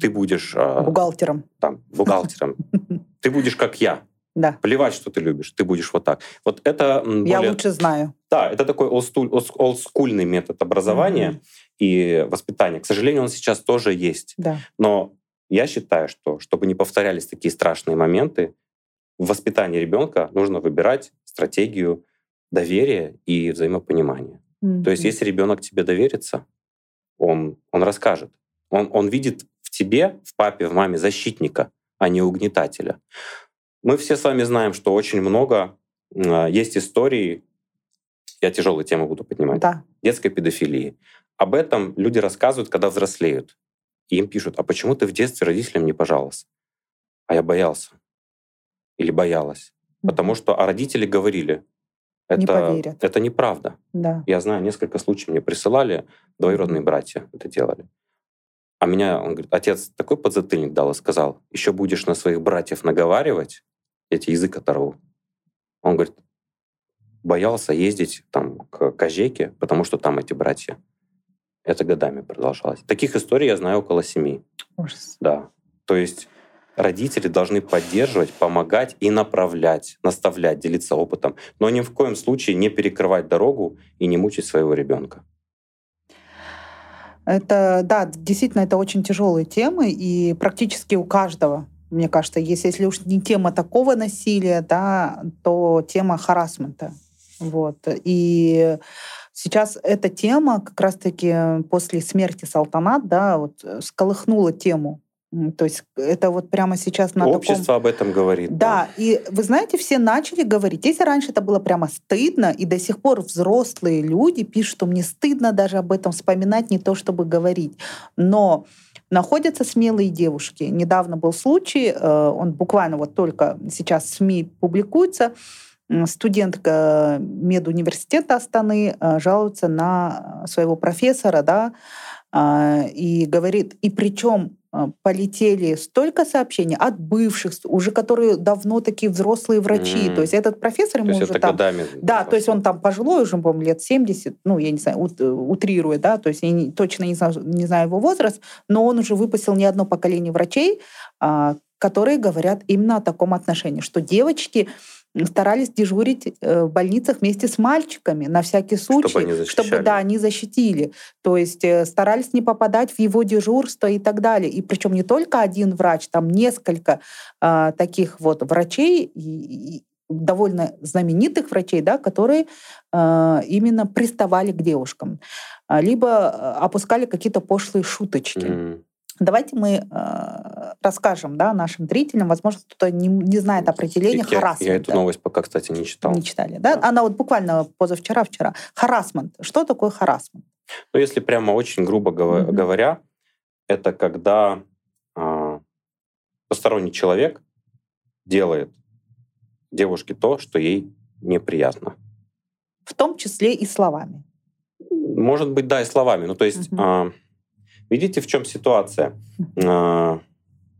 ты будешь... А, бухгалтером. Там, бухгалтером. Ты будешь как я. Да. Плевать, что ты любишь, ты будешь вот так. Вот это более... Я лучше знаю. Да, это такой олдскульный метод образования mm-hmm. и воспитания. К сожалению, он сейчас тоже есть. Да. Но я считаю, что чтобы не повторялись такие страшные моменты, в воспитании ребенка нужно выбирать стратегию доверия и взаимопонимания. Mm-hmm. То есть, если ребенок тебе доверится, он, он расскажет. Он, он видит тебе, в папе, в маме защитника, а не угнетателя. Мы все с вами знаем, что очень много э, есть историй, я тяжелые темы буду поднимать, да. детской педофилии. Об этом люди рассказывают, когда взрослеют. И им пишут, а почему ты в детстве родителям не пожаловался? А я боялся. Или боялась. Mm-hmm. Потому что а родители говорили, это, не поверят. это неправда. Да. Я знаю, несколько случаев мне присылали, двоюродные братья это делали. А меня, он говорит, отец такой подзатыльник дал и сказал, еще будешь на своих братьев наговаривать, я тебе язык оторву. Он говорит, боялся ездить там к Кожейке, потому что там эти братья. Это годами продолжалось. Таких историй я знаю около семи. Ужас. Да. То есть родители должны поддерживать, помогать и направлять, наставлять, делиться опытом, но ни в коем случае не перекрывать дорогу и не мучить своего ребенка. Это, да, действительно, это очень тяжелые темы, и практически у каждого, мне кажется, если, если уж не тема такого насилия, да, то тема харасмента. Вот. И сейчас эта тема как раз-таки после смерти Салтанат, да, вот э, сколыхнула тему то есть это вот прямо сейчас на Общество таком... об этом говорит. Да, да, и вы знаете, все начали говорить. Если раньше это было прямо стыдно, и до сих пор взрослые люди пишут, что мне стыдно даже об этом вспоминать, не то чтобы говорить. Но находятся смелые девушки. Недавно был случай, э, он буквально вот только сейчас в СМИ публикуется, студентка медуниверситета Астаны э, жалуется на своего профессора, да, и говорит, и причем полетели столько сообщений от бывших, уже которые давно такие взрослые врачи. Mm-hmm. То есть этот профессор ему то уже там... Годами да, то есть он там пожилой, уже, по-моему, лет 70, ну, я не знаю, утрирует, да, то есть я не, точно не знаю, не знаю его возраст, но он уже выпустил не одно поколение врачей, а, которые говорят именно о таком отношении, что девочки старались дежурить э, в больницах вместе с мальчиками на всякий случай, чтобы, чтобы да, они защитили. То есть э, старались не попадать в его дежурство и так далее. И причем не только один врач, там несколько э, таких вот врачей, и, и довольно знаменитых врачей, да, которые э, именно приставали к девушкам, либо э, опускали какие-то пошлые шуточки. Mm. Давайте мы э, расскажем да, нашим зрителям, возможно, кто-то не, не знает определения харасмента. Я эту новость пока, кстати, не читал. Не читали, да? да? Она вот буквально позавчера-вчера. Харасмент. Что такое харасмент? Ну, если прямо очень грубо mm-hmm. говоря, это когда э, посторонний человек делает девушке то, что ей неприятно. В том числе и словами. Может быть, да, и словами. Ну, то есть... Mm-hmm. Э, Видите, в чем ситуация? А,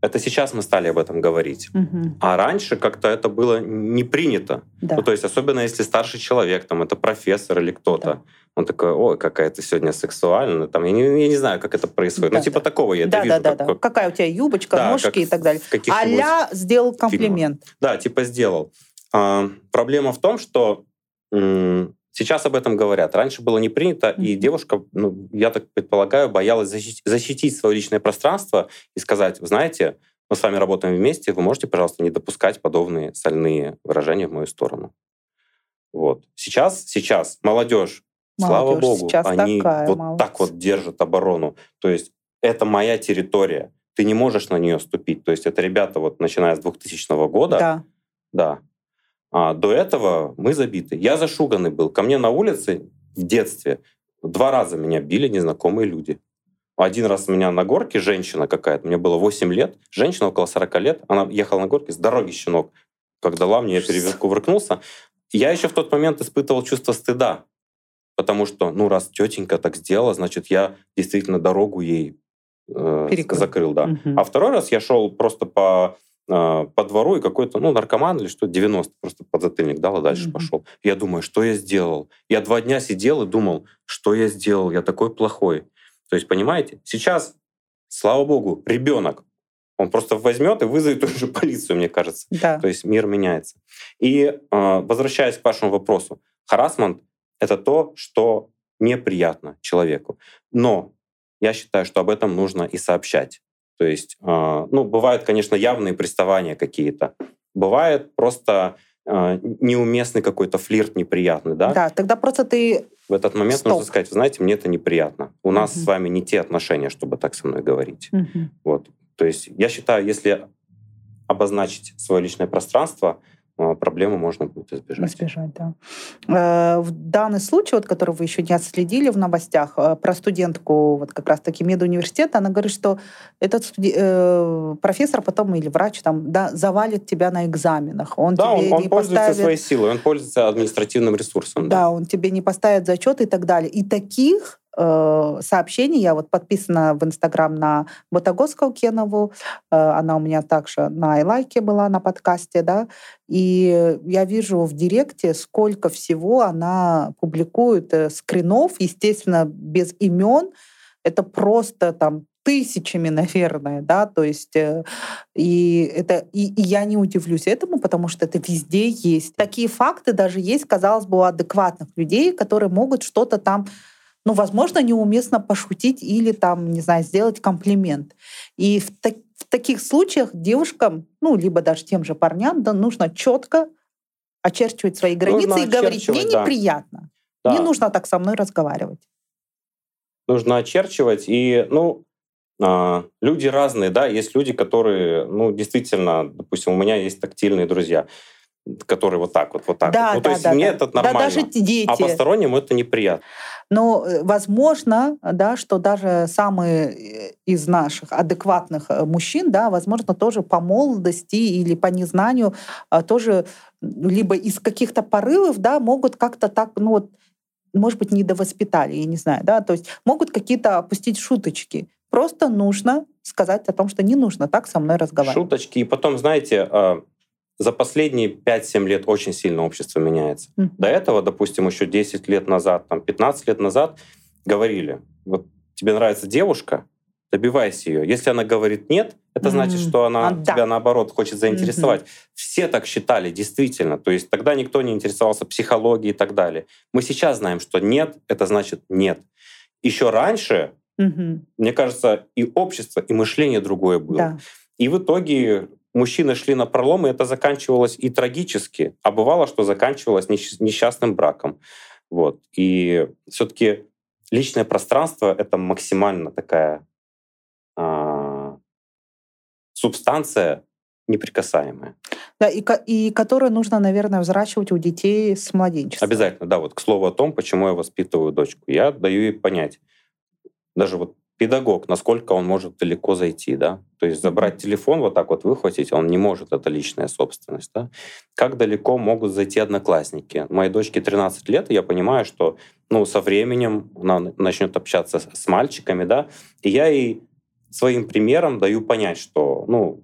это сейчас мы стали об этом говорить. Угу. А раньше как-то это было не принято. Да. Ну, то есть, особенно если старший человек, там, это профессор или кто-то. Да. Он такой, ой, какая ты сегодня сексуальная. Там, я, не, я не знаю, как это происходит. Ну, да, ну, типа да. такого я да, это вижу. Да, да, да. Какая у тебя юбочка, да, ножки и так далее. А сделал комплимент. Фильмах. Да, типа сделал. А, проблема в том, что Сейчас об этом говорят. Раньше было не принято, mm-hmm. и девушка, ну, я так предполагаю, боялась защитить, защитить свое личное пространство и сказать, знаете, мы с вами работаем вместе, вы можете, пожалуйста, не допускать подобные сольные выражения в мою сторону. Вот. Сейчас, сейчас молодежь, молодежь слава богу, они вот молодец. так вот держат оборону. То есть это моя территория, ты не можешь на нее ступить. То есть это ребята вот начиная с 2000 года, да, да а до этого мы забиты. Я зашуганный был. Ко мне на улице в детстве два раза меня били незнакомые люди. Один раз меня на горке женщина какая-то, мне было 8 лет, женщина около 40 лет, она ехала на горке с дороги щенок. Как дала мне, я перекувыркнулся. Я еще в тот момент испытывал чувство стыда, потому что, ну, раз тетенька так сделала, значит, я действительно дорогу ей э, закрыл, да. Угу. А второй раз я шел просто по по двору, и какой-то, ну, наркоман или что, 90 просто подзатыльник дал, и дальше mm-hmm. пошел. Я думаю, что я сделал? Я два дня сидел и думал, что я сделал? Я такой плохой. То есть, понимаете, сейчас, слава богу, ребенок, он просто возьмет и вызовет уже полицию, мне кажется. Да. То есть мир меняется. И а, возвращаясь к вашему вопросу, харасмент — это то, что неприятно человеку. Но я считаю, что об этом нужно и сообщать. То есть, а, ну, бывают, конечно, явные приставания какие-то. Бывает просто а, неуместный какой-то флирт неприятный, да? Да, тогда просто ты... В этот момент Стоп. нужно сказать, знаете, мне это неприятно. У нас угу. с вами не те отношения, чтобы так со мной говорить. Угу. Вот. То есть я считаю, если обозначить свое личное пространство, а, проблемы можно будет избежать. Избежать, да. Э, в данный случай, вот, который вы еще не отследили в новостях, э, про студентку вот как раз-таки медуниверситета, она говорит, что этот студи... Э, профессор потом или врач там, да, завалит тебя на экзаменах. Он да, тебе он, он не пользуется поставит... своей силой, он пользуется административным ресурсом. Да, да, он тебе не поставит зачет и так далее. И таких э, сообщений. Я вот подписана в Инстаграм на Ботагосскую Кенову. Э, она у меня также на Айлайке была на подкасте, да. И я вижу в Директе, сколько всего она публикует э, скринов, естественно, без имен. Это просто там тысячами, наверное, да, то есть и это и, и я не удивлюсь этому, потому что это везде есть. Такие факты даже есть, казалось бы, у адекватных людей, которые могут что-то там ну, возможно, неуместно пошутить или там, не знаю, сделать комплимент. И в, так, в таких случаях девушкам, ну, либо даже тем же парням, да, нужно четко очерчивать свои границы нужно и говорить, мне да. неприятно. Да. Не нужно так со мной разговаривать. Нужно очерчивать. И, ну, а, люди разные, да, есть люди, которые, ну, действительно, допустим, у меня есть тактильные друзья которые вот так вот, вот так. Да, вот. Ну, да, то есть да, мне да. это нормально. Да, даже дети. А посторонним это неприятно. Но э, возможно, да, что даже самые э, из наших адекватных э, мужчин, да, возможно, тоже по молодости или по незнанию а, тоже либо из каких-то порывов, да, могут как-то так, ну вот, может быть, недовоспитали, я не знаю, да, то есть могут какие-то опустить шуточки. Просто нужно сказать о том, что не нужно так со мной разговаривать. Шуточки. И потом, знаете, а, за последние 5-7 лет очень сильно общество меняется. Mm-hmm. До этого, допустим, еще 10 лет назад, там, 15 лет назад говорили, вот тебе нравится девушка, добивайся ее. Если она говорит нет, это mm-hmm. значит, что она а, тебя да. наоборот хочет заинтересовать. Mm-hmm. Все так считали, действительно. То есть тогда никто не интересовался психологией и так далее. Мы сейчас знаем, что нет, это значит нет. Еще раньше, mm-hmm. мне кажется, и общество, и мышление другое было. Да. И в итоге мужчины шли на пролом, и это заканчивалось и трагически, а бывало, что заканчивалось несчастным браком. Вот. И все-таки личное пространство — это максимально такая а, субстанция неприкасаемая. Да, и, и которую нужно, наверное, взращивать у детей с младенчества. Обязательно, да. Вот к слову о том, почему я воспитываю дочку. Я даю ей понять. Даже вот педагог, насколько он может далеко зайти, да, то есть забрать телефон, вот так вот выхватить, он не может, это личная собственность, да. Как далеко могут зайти одноклассники? Моей дочке 13 лет, и я понимаю, что, ну, со временем она начнет общаться с мальчиками, да, и я ей своим примером даю понять, что, ну,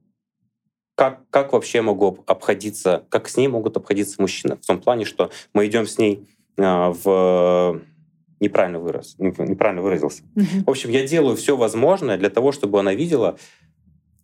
как, как вообще могу обходиться, как с ней могут обходиться мужчины. В том плане, что мы идем с ней э, в неправильно вырос, неправильно выразился. Угу. В общем, я делаю все возможное для того, чтобы она видела,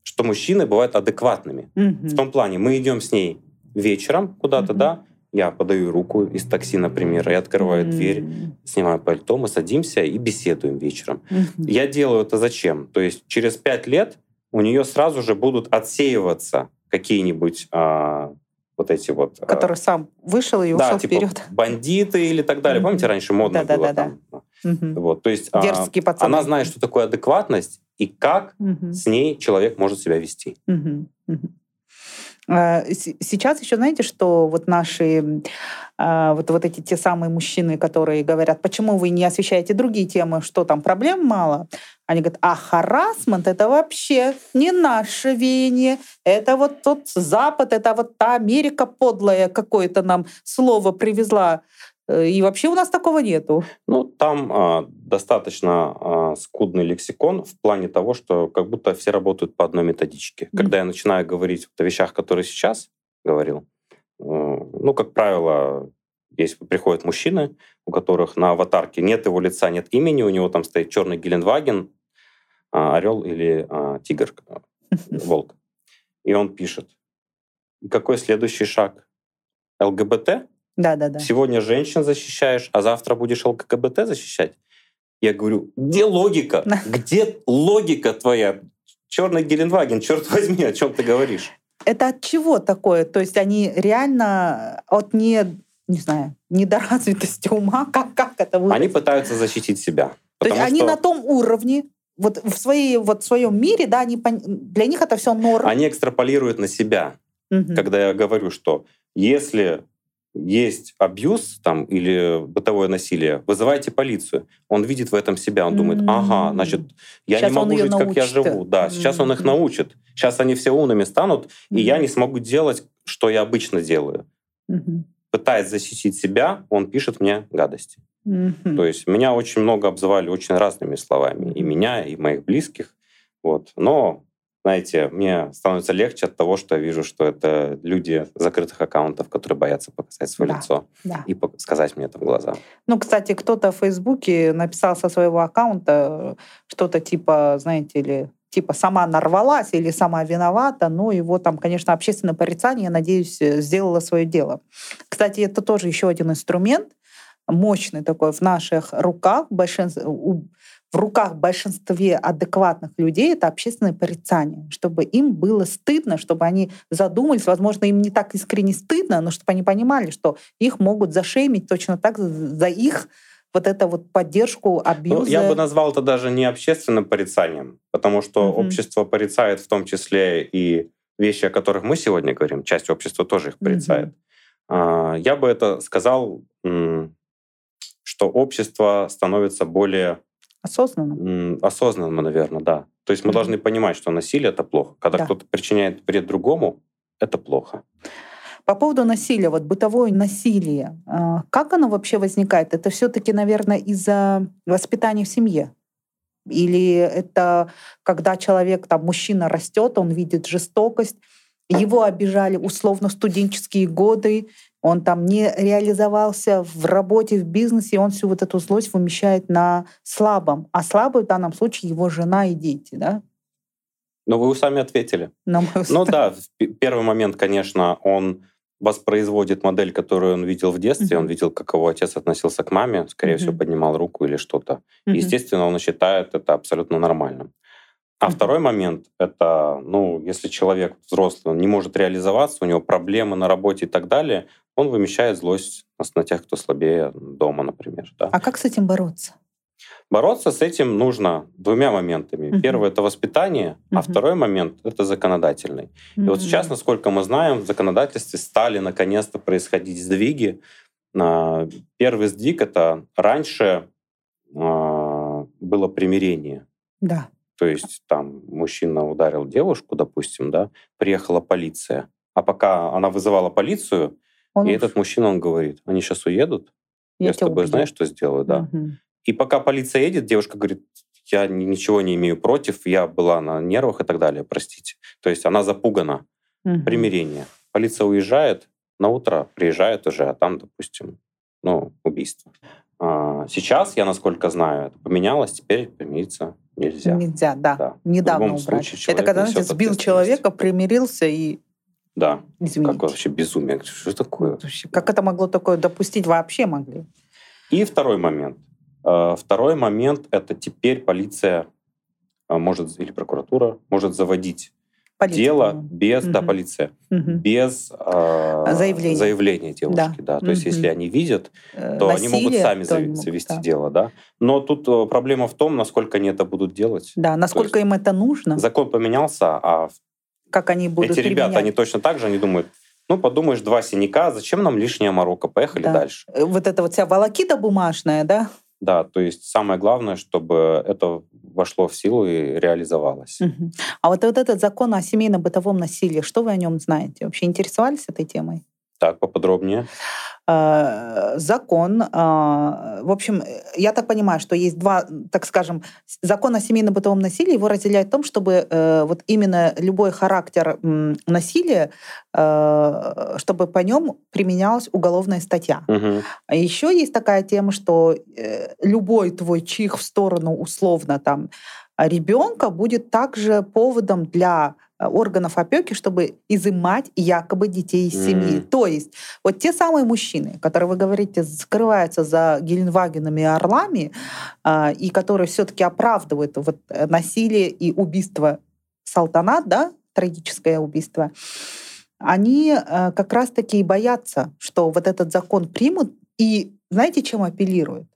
что мужчины бывают адекватными. Угу. В том плане, мы идем с ней вечером куда-то, угу. да, я подаю руку из такси, например, я открываю mm дверь, снимаю пальто, мы садимся и беседуем вечером. Mm-hmm. Я делаю это зачем? То есть через пять лет у нее сразу же будут отсеиваться какие-нибудь а, вот эти вот... А, Который сам вышел и ушел да, типа вперед. бандиты или так далее. Mm-hmm. Помните, раньше модно да, было да, там? Да. Mm-hmm. Вот, то есть Дерзкие а, она знает, что такое адекватность и как mm-hmm. с ней человек может себя вести. Mm-hmm. Mm-hmm. Сейчас еще знаете, что вот наши а, вот, вот эти те самые мужчины, которые говорят, почему вы не освещаете другие темы, что там проблем мало, они говорят, а харасмент это вообще не наше веяние, это вот тот Запад, это вот та Америка подлая какое-то нам слово привезла. Э, и вообще у нас такого нету. Ну, там а, достаточно а, скудный лексикон в плане того, что как будто все работают по одной методичке. Mm-hmm. Когда я начинаю говорить о вещах, которые сейчас говорил, э, ну, как правило, есть приходят мужчины, у которых на аватарке нет его лица, нет имени, у него там стоит черный Гелендваген, а, орел или а, тигр, волк. И он пишет, какой следующий шаг? ЛГБТ? Да, да, да. Сегодня женщин защищаешь, а завтра будешь ЛГБТ защищать? Я говорю, где логика? Где логика твоя? Черный Геленваген, черт возьми, о чем ты говоришь? Это от чего такое? То есть они реально от не, не знаю, недоразвитости ума? Как, как это выразить? Они пытаются защитить себя. То есть они на том уровне, вот в, своей, вот в своем мире, да, они, для них это все норм. Они экстраполируют на себя. Угу. Когда я говорю, что если есть абьюз там, или бытовое насилие, вызывайте полицию. Он видит в этом себя, он думает, ага, значит, я сейчас не могу жить, как я живу. Да, сейчас он их научит. Сейчас они все умными станут, и я не смогу делать, что я обычно делаю. Пытаясь защитить себя, он пишет мне гадости. То есть меня очень много обзывали очень разными словами. И меня, и моих близких. Вот. Но знаете, мне становится легче от того, что я вижу, что это люди закрытых аккаунтов, которые боятся показать свое да, лицо да. и сказать мне это в глаза. Ну, кстати, кто-то в Фейсбуке написал со своего аккаунта что-то типа, знаете ли, типа сама нарвалась или сама виновата, но его там, конечно, общественное порицание, я надеюсь, сделало свое дело. Кстати, это тоже еще один инструмент, мощный такой в наших руках. Большинство, в руках большинстве адекватных людей это общественное порицание, чтобы им было стыдно, чтобы они задумались, возможно, им не так искренне стыдно, но чтобы они понимали, что их могут зашеймить точно так за их вот эту вот поддержку абьюза. Ну, я бы назвал это даже не общественным порицанием, потому что угу. общество порицает в том числе и вещи, о которых мы сегодня говорим, часть общества тоже их порицает. Угу. Я бы это сказал, что общество становится более Осознанно? Осознанно, наверное, да. То есть мы mm-hmm. должны понимать, что насилие это плохо. Когда да. кто-то причиняет вред другому, это плохо. По поводу насилия, вот бытовое насилие, а, как оно вообще возникает? Это все-таки, наверное, из-за воспитания в семье? Или это когда человек, там, мужчина растет, он видит жестокость, его обижали условно студенческие годы, он там не реализовался в работе, в бизнесе, он всю вот эту злость вымещает на слабом. А слабый в данном случае его жена и дети, да? Ну, вы сами ответили. Ну, ну да, первый момент, конечно, он воспроизводит модель, которую он видел в детстве. Mm-hmm. Он видел, как его отец относился к маме, скорее mm-hmm. всего, поднимал руку или что-то. Mm-hmm. естественно, он считает это абсолютно нормальным. А второй момент — это, ну, если человек взрослый, он не может реализоваться, у него проблемы на работе и так далее, он вымещает злость на тех, кто слабее дома, например. Да. А как с этим бороться? Бороться с этим нужно двумя моментами. Угу. Первый это воспитание, угу. а второй момент это законодательный. Угу. И вот сейчас, насколько мы знаем, в законодательстве стали наконец-то происходить сдвиги. А, первый сдвиг это раньше а, было примирение. Да. То есть там мужчина ударил девушку, допустим, да, приехала полиция, а пока она вызывала полицию, он и уж... этот мужчина, он говорит, они сейчас уедут, я, я с тобой убью. знаешь, что сделаю, да. Угу. И пока полиция едет, девушка говорит, я ничего не имею против, я была на нервах и так далее, простите. То есть она запугана. Угу. Примирение. Полиция уезжает, на утро приезжает уже, а там, допустим, ну, убийство. А сейчас, я насколько знаю, это поменялось, теперь примириться нельзя. Нельзя, да. да. Недавно убрать. Это когда, знаете, сбил человека, примирился и да. Извините. Как вообще безумие? Что такое? Как это могло такое допустить? Вообще могли. И второй момент. Э, второй момент — это теперь полиция э, может, или прокуратура может заводить полиция, дело без, угу. да, полиция, угу. без э, заявления. заявления девушки, да. да. То угу. есть если они видят, то Насилие, они могут сами то завести могут, да. дело, да. Но тут проблема в том, насколько они это будут делать. Да, насколько им это нужно. Закон поменялся, а как они будут Эти ребята, применять. они точно так же, они думают, ну, подумаешь, два синяка, зачем нам лишняя морока? Поехали да. дальше. Э, вот это вот вся волокита бумажная, да? Да, то есть самое главное, чтобы это вошло в силу и реализовалось. Угу. А вот, вот этот закон о семейно-бытовом насилии, что вы о нем знаете? Вообще интересовались этой темой? Так, поподробнее. Э, закон. Э, в общем, я так понимаю, что есть два, так скажем, закон о семейно-бытовом насилии его разделяет в том, чтобы э, вот именно любой характер насилия, чтобы по нем применялась уголовная статья. Угу. А еще есть такая тема, что любой твой чих в сторону условно там ребенка будет также поводом для органов опеки, чтобы изымать якобы детей из семьи. Mm. То есть вот те самые мужчины, которые, вы говорите, скрываются за Геленвагенами и Орлами, э, и которые все-таки оправдывают вот э, насилие и убийство Салтанат, да, трагическое убийство, они э, как раз-таки и боятся, что вот этот закон примут, и знаете, чем апеллируют?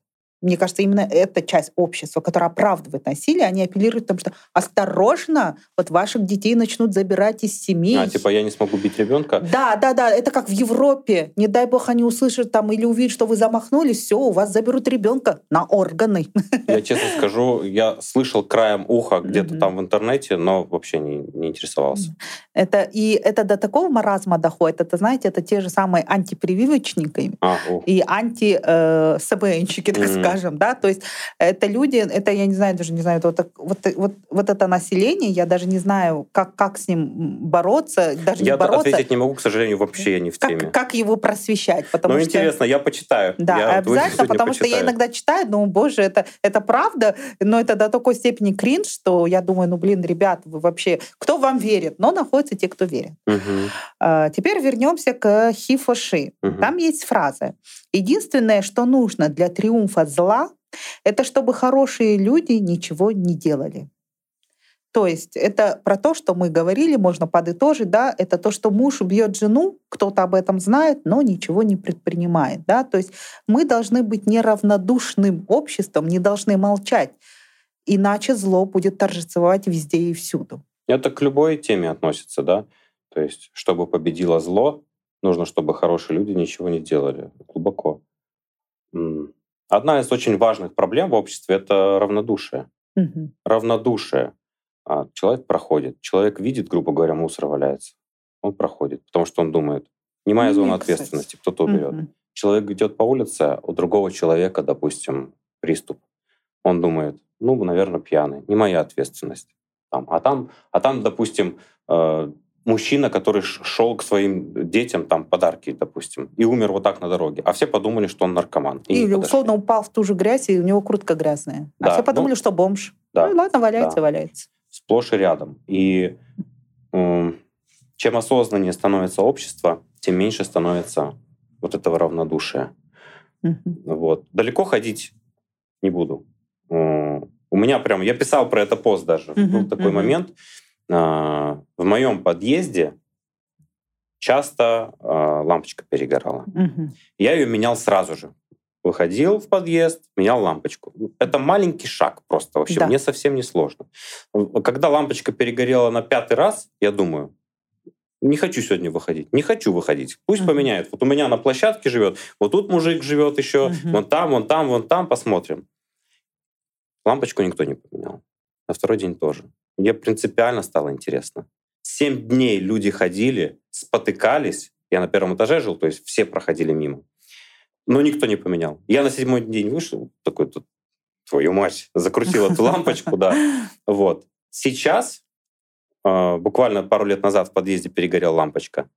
Мне кажется, именно эта часть общества, которая оправдывает насилие, они апеллируют к тому, что осторожно, вот ваших детей начнут забирать из семьи. А, типа я не смогу бить ребенка? Да, да, да. Это как в Европе. Не дай бог они услышат там или увидят, что вы замахнулись, все, у вас заберут ребенка на органы. Я честно скажу, я слышал краем уха где-то там в интернете, но вообще не, не интересовался. Это, и это до такого маразма доходит. Это, знаете, это те же самые антипрививочники а, и анти-СБНщики, э, так mm-hmm. Скажем. Да? То есть это люди, это я не знаю, даже не знаю, вот, вот, вот, вот это население, я даже не знаю, как, как с ним бороться, даже я не бороться. ответить не могу, к сожалению, вообще я не в как, теме. Как его просвещать? Потому ну, что... интересно, я почитаю. Да, я обязательно, потому почитаю. что я иногда читаю, ну, боже, это, это правда, но это до такой степени кринж, что я думаю, ну, блин, ребят, вы вообще... Кто вам верит? Но находятся те, кто верит. Угу. А, теперь вернемся к хифоши. Угу. Там есть фраза. Единственное, что нужно для триумфа зла, это чтобы хорошие люди ничего не делали. То есть это про то, что мы говорили, можно подытожить, да, это то, что муж убьет жену, кто-то об этом знает, но ничего не предпринимает, да, то есть мы должны быть неравнодушным обществом, не должны молчать, иначе зло будет торжествовать везде и всюду. Это к любой теме относится, да, то есть чтобы победило зло, нужно, чтобы хорошие люди ничего не делали, глубоко. Одна из очень важных проблем в обществе — это равнодушие. Угу. Равнодушие а человек проходит. Человек видит, грубо говоря, мусор валяется. Он проходит, потому что он думает, не моя ну, зона ответственности, кто-то уберет. Угу. Человек идет по улице, у другого человека, допустим, приступ. Он думает, ну, наверное, пьяный, не моя ответственность. Там. А, там, а там, допустим, э, мужчина, который шел к своим детям там подарки, допустим, и умер вот так на дороге, а все подумали, что он наркоман. Или условно упал в ту же грязь, и у него куртка грязная. А да, а все подумали, ну, что бомж. Да, ну ладно, валяется, да. валяется сплошь и рядом. И э, чем осознаннее становится общество, тем меньше становится вот этого равнодушия. Mm-hmm. Вот. Далеко ходить не буду. Э, у меня прям, я писал про это пост даже. Mm-hmm. Был такой mm-hmm. момент. Э, в моем подъезде часто э, лампочка перегорала. Mm-hmm. Я ее менял сразу же выходил в подъезд, менял лампочку. Это маленький шаг просто вообще, да. мне совсем не сложно. Когда лампочка перегорела на пятый раз, я думаю, не хочу сегодня выходить, не хочу выходить, пусть uh-huh. поменяет. Вот у меня на площадке живет, вот тут мужик живет еще, uh-huh. вон там, вон там, вон там, посмотрим. Лампочку никто не поменял. На второй день тоже. Мне принципиально стало интересно. Семь дней люди ходили, спотыкались. Я на первом этаже жил, то есть все проходили мимо но никто не поменял. Я на седьмой день вышел, такой тут, твою мать, закрутил эту лампочку, да. Вот. Сейчас, а, буквально пару лет назад в подъезде перегорела лампочка.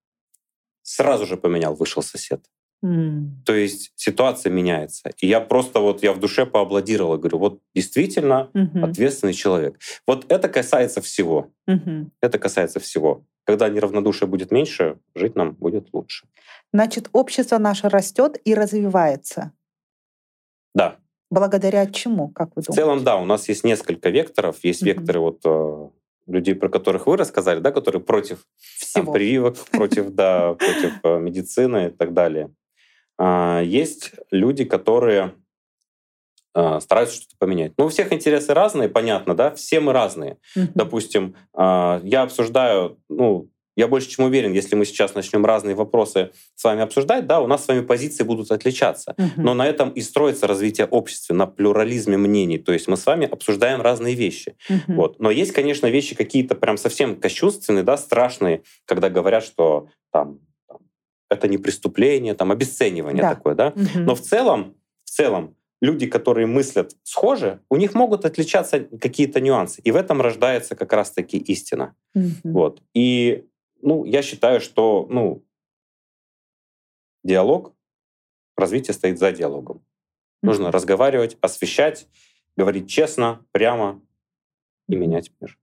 Сразу же поменял, вышел сосед. Mm. То есть ситуация меняется. И я просто вот, я в душе поаплодировал, говорю, вот действительно mm-hmm. ответственный человек. Вот это касается всего. Mm-hmm. Это касается всего. Когда неравнодушие будет меньше, жить нам будет лучше. Значит, общество наше растет и развивается. Да. Благодаря чему, как вы думаете? В целом, да, у нас есть несколько векторов. Есть mm-hmm. векторы вот э, людей, про которых вы рассказали, да, которые против Всего. Там, прививок, против, да, против э, медицины и так далее. А, есть люди, которые э, стараются что-то поменять. Ну, у всех интересы разные, понятно, да, все мы разные. Допустим, а, я обсуждаю, ну, я больше чем уверен, если мы сейчас начнем разные вопросы с вами обсуждать, да, у нас с вами позиции будут отличаться. Угу. Но на этом и строится развитие общества, на плюрализме мнений. То есть мы с вами обсуждаем разные вещи. Угу. Вот. Но есть, конечно, вещи какие-то прям совсем кощунственные, да, страшные, когда говорят, что там это не преступление, там обесценивание да. такое, да. Угу. Но в целом, в целом люди, которые мыслят схоже, у них могут отличаться какие-то нюансы. И в этом рождается как раз-таки истина. Угу. Вот. И ну, я считаю, что ну, диалог, развитие стоит за диалогом. Нужно разговаривать, освещать, говорить честно, прямо и менять мир.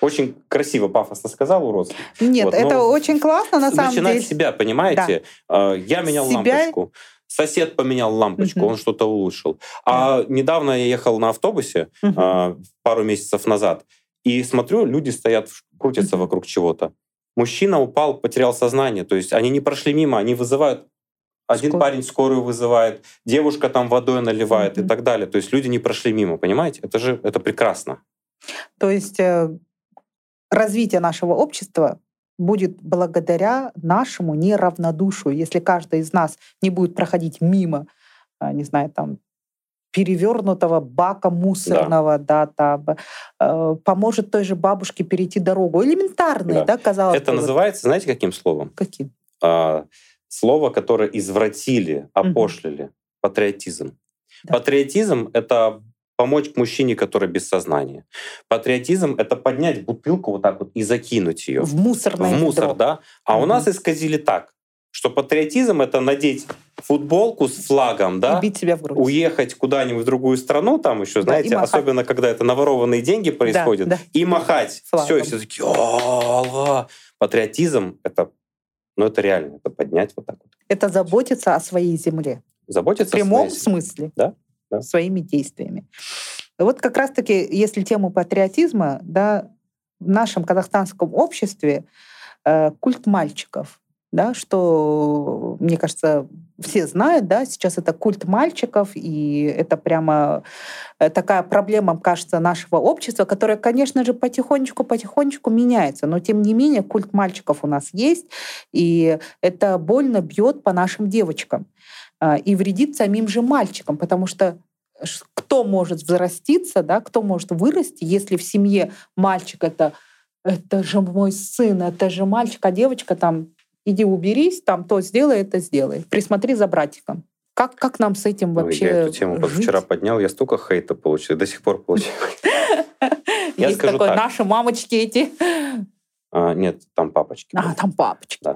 Очень красиво, пафосно сказал урод. Нет, вот, это очень классно на самом деле. Начинать себя, понимаете? Да. Я менял себя... лампочку. Сосед поменял лампочку, угу. он что-то улучшил. А недавно я ехал на автобусе угу. пару месяцев назад, и смотрю, люди стоят, крутятся вокруг чего-то мужчина упал, потерял сознание. То есть они не прошли мимо, они вызывают один Скоро. парень скорую вызывает, девушка там водой наливает mm-hmm. и так далее. То есть люди не прошли мимо, понимаете? Это же это прекрасно. То есть э, развитие нашего общества будет благодаря нашему неравнодушию. Если каждый из нас не будет проходить мимо, э, не знаю, там перевернутого бака мусорного, да, да там, э, поможет той же бабушке перейти дорогу. Элементарные, да, да казалось Это бы. называется, знаете, каким словом? Каким? А, слово, которое извратили, опошлили. Угу. Патриотизм. Да. Патриотизм — это помочь мужчине, который без сознания. Патриотизм — это поднять бутылку вот так вот и закинуть ее. В мусорное В мусор, ведро. да. А угу. у нас исказили так, что патриотизм — это надеть футболку с флагом, да, и бить себя в грудь. уехать куда-нибудь в другую страну, там еще, да, знаете, особенно когда это наворованные деньги происходят, да, да. и махать. Флагом. Все, и все такие, патриотизм — это но это реально, это поднять вот так вот. Это заботиться о своей земле. Заботиться В прямом о своей смысле. Да, да. Своими действиями. Вот как раз-таки, если тему патриотизма, да, в нашем казахстанском обществе э, культ мальчиков да, что, мне кажется, все знают, да, сейчас это культ мальчиков, и это прямо э, такая проблема, кажется, нашего общества, которая, конечно же, потихонечку-потихонечку меняется, но тем не менее культ мальчиков у нас есть, и это больно бьет по нашим девочкам и вредит самим же мальчикам, потому что кто может взраститься, да, кто может вырасти, если в семье мальчик это это же мой сын, это же мальчик, а девочка там иди уберись, там то сделай, это сделай. Присмотри за братиком. Как, как нам с этим вообще Я эту тему жить? вчера поднял, я столько хейта получил, до сих пор получаю. Есть такое, наши мамочки эти. А, нет, там папочки. А, там папочки.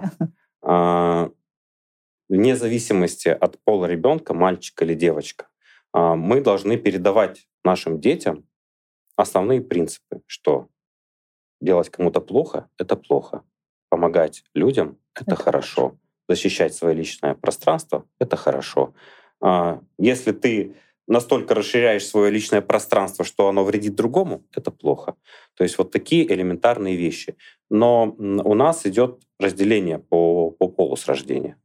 Вне зависимости от пола ребенка, мальчик или девочка, а, мы должны передавать нашим детям основные принципы, что делать кому-то плохо — это плохо, помогать людям — это, это хорошо. хорошо, защищать свое личное пространство — это хорошо. А, если ты настолько расширяешь свое личное пространство, что оно вредит другому, это плохо. То есть вот такие элементарные вещи. Но у нас идет разделение по, по полу с рождения.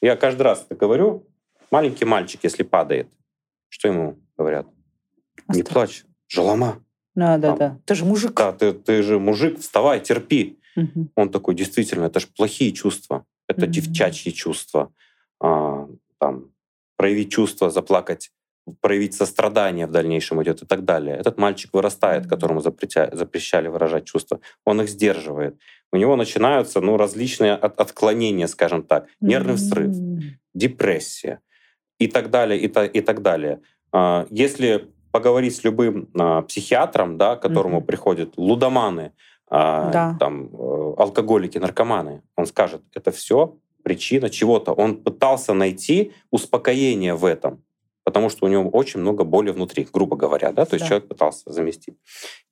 Я каждый раз это говорю. Маленький мальчик, если падает, что ему говорят? Оставь. Не плачь, жалома. Да, да, да. Ты же мужик. Да, ты, ты же мужик, вставай, терпи. Угу. Он такой, действительно, это же плохие чувства, это угу. девчачьи чувства. А, там, проявить чувства, заплакать, проявить сострадание в дальнейшем идет и так далее. Этот мальчик вырастает, которому запретя, запрещали выражать чувства. Он их сдерживает. У него начинаются ну, различные от, отклонения, скажем так. Нервный срыв, депрессия и так далее, и, та, и так далее. А, если поговорить с любым а, психиатром, да, к которому mm-hmm. приходят лудоманы, а, да. там, э, алкоголики, наркоманы. Он скажет, это все причина чего-то. Он пытался найти успокоение в этом, потому что у него очень много боли внутри, грубо говоря, да, то есть да. человек пытался заместить.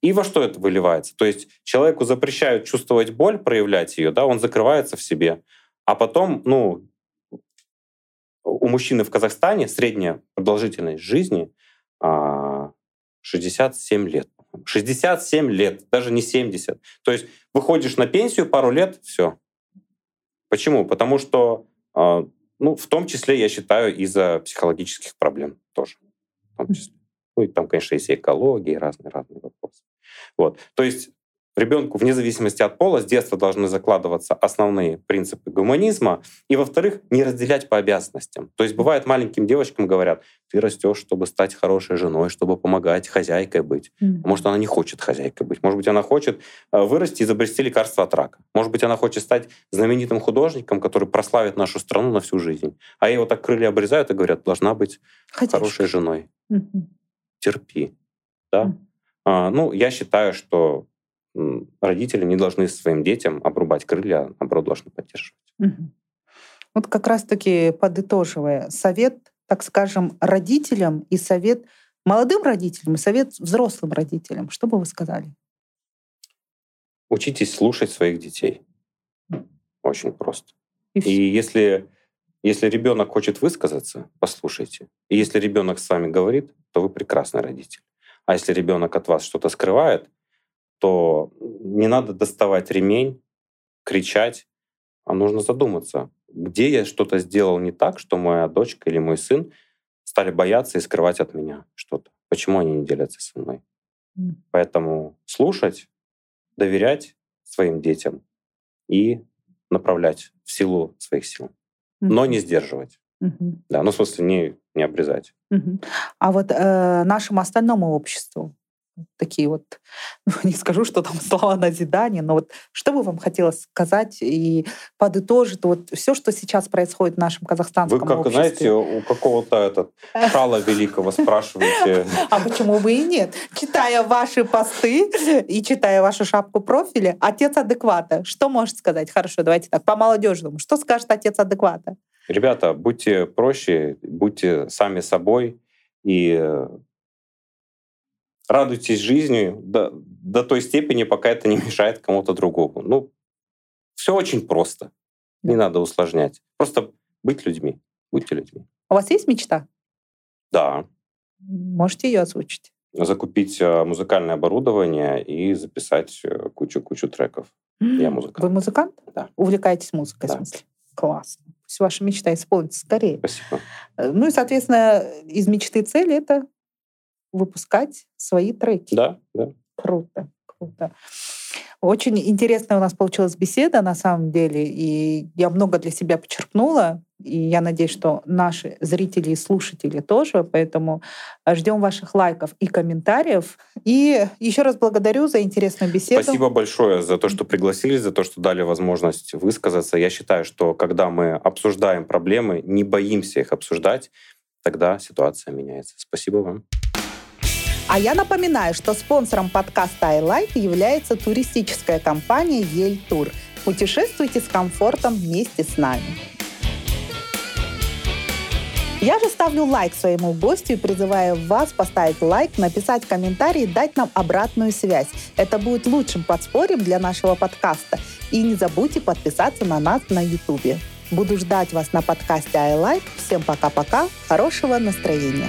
И во что это выливается? То есть человеку запрещают чувствовать боль, проявлять ее, да, он закрывается в себе, а потом, ну, у мужчины в Казахстане средняя продолжительность жизни 67 а, лет. 67 лет, даже не 70. То есть выходишь на пенсию пару лет, все. Почему? Потому что, а, ну, в том числе, я считаю, из-за психологических проблем тоже. В том числе. Ну, и там, конечно, есть и экология, и разные-разные вопросы. Вот. То есть ребенку вне зависимости от пола с детства должны закладываться основные принципы гуманизма, и, во-вторых, не разделять по обязанностям. То есть бывает маленьким девочкам говорят, ты растешь, чтобы стать хорошей женой, чтобы помогать хозяйкой быть. Mm-hmm. Может, она не хочет хозяйкой быть. Может быть, она хочет э, вырасти и изобрести лекарство от рака. Может быть, она хочет стать знаменитым художником, который прославит нашу страну на всю жизнь. А ей вот так крылья обрезают и говорят, должна быть Хотишь. хорошей женой. Mm-hmm. Терпи. Да? Mm-hmm. А, ну, я считаю, что родители не должны своим детям обрубать крылья, а наоборот, должны поддерживать. Угу. Вот как раз-таки подытоживая, совет, так скажем, родителям и совет молодым родителям и совет взрослым родителям, что бы вы сказали? Учитесь слушать своих детей. Очень просто. И, и если, если ребенок хочет высказаться, послушайте. И если ребенок с вами говорит, то вы прекрасный родитель. А если ребенок от вас что-то скрывает, то не надо доставать ремень, кричать, а нужно задуматься, где я что-то сделал не так, что моя дочка или мой сын стали бояться и скрывать от меня что-то. Почему они не делятся со мной? Mm. Поэтому слушать, доверять своим детям и направлять в силу своих сил, mm-hmm. но не сдерживать. Mm-hmm. Да, ну, в смысле, не, не обрезать. Mm-hmm. А вот э, нашему остальному обществу, такие вот, ну, не скажу, что там слова назидания, но вот что бы вам хотелось сказать и подытожить вот все, что сейчас происходит в нашем казахстанском Вы как, обществе? знаете, у какого-то этот шала великого спрашиваете. А почему бы и нет? Читая ваши посты и читая вашу шапку профиля, отец адеквата, что может сказать? Хорошо, давайте так, по-молодежному. Что скажет отец адеквата? Ребята, будьте проще, будьте сами собой и радуйтесь жизнью до, до той степени, пока это не мешает кому-то другому. Ну, все очень просто. Не надо усложнять. Просто быть людьми. Будьте людьми. У вас есть мечта? Да. Можете ее озвучить? Закупить э, музыкальное оборудование и записать э, кучу-кучу треков. Я музыкант. Вы музыкант? Да. Увлекаетесь музыкой, да. в смысле? Классно. Пусть ваша мечта исполнится скорее. Спасибо. Э, ну и, соответственно, из мечты цели это выпускать свои треки. Да, да. Круто, круто. Очень интересная у нас получилась беседа на самом деле, и я много для себя почерпнула, и я надеюсь, что наши зрители и слушатели тоже, поэтому ждем ваших лайков и комментариев. И еще раз благодарю за интересную беседу. Спасибо большое за то, что пригласили, за то, что дали возможность высказаться. Я считаю, что когда мы обсуждаем проблемы, не боимся их обсуждать, тогда ситуация меняется. Спасибо вам. А я напоминаю, что спонсором подкаста iLife является туристическая компания Ель Тур. Путешествуйте с комфортом вместе с нами. Я же ставлю лайк своему гостю и призываю вас поставить лайк, написать комментарий и дать нам обратную связь. Это будет лучшим подспорьем для нашего подкаста. И не забудьте подписаться на нас на YouTube. Буду ждать вас на подкасте iLife. Всем пока-пока. Хорошего настроения.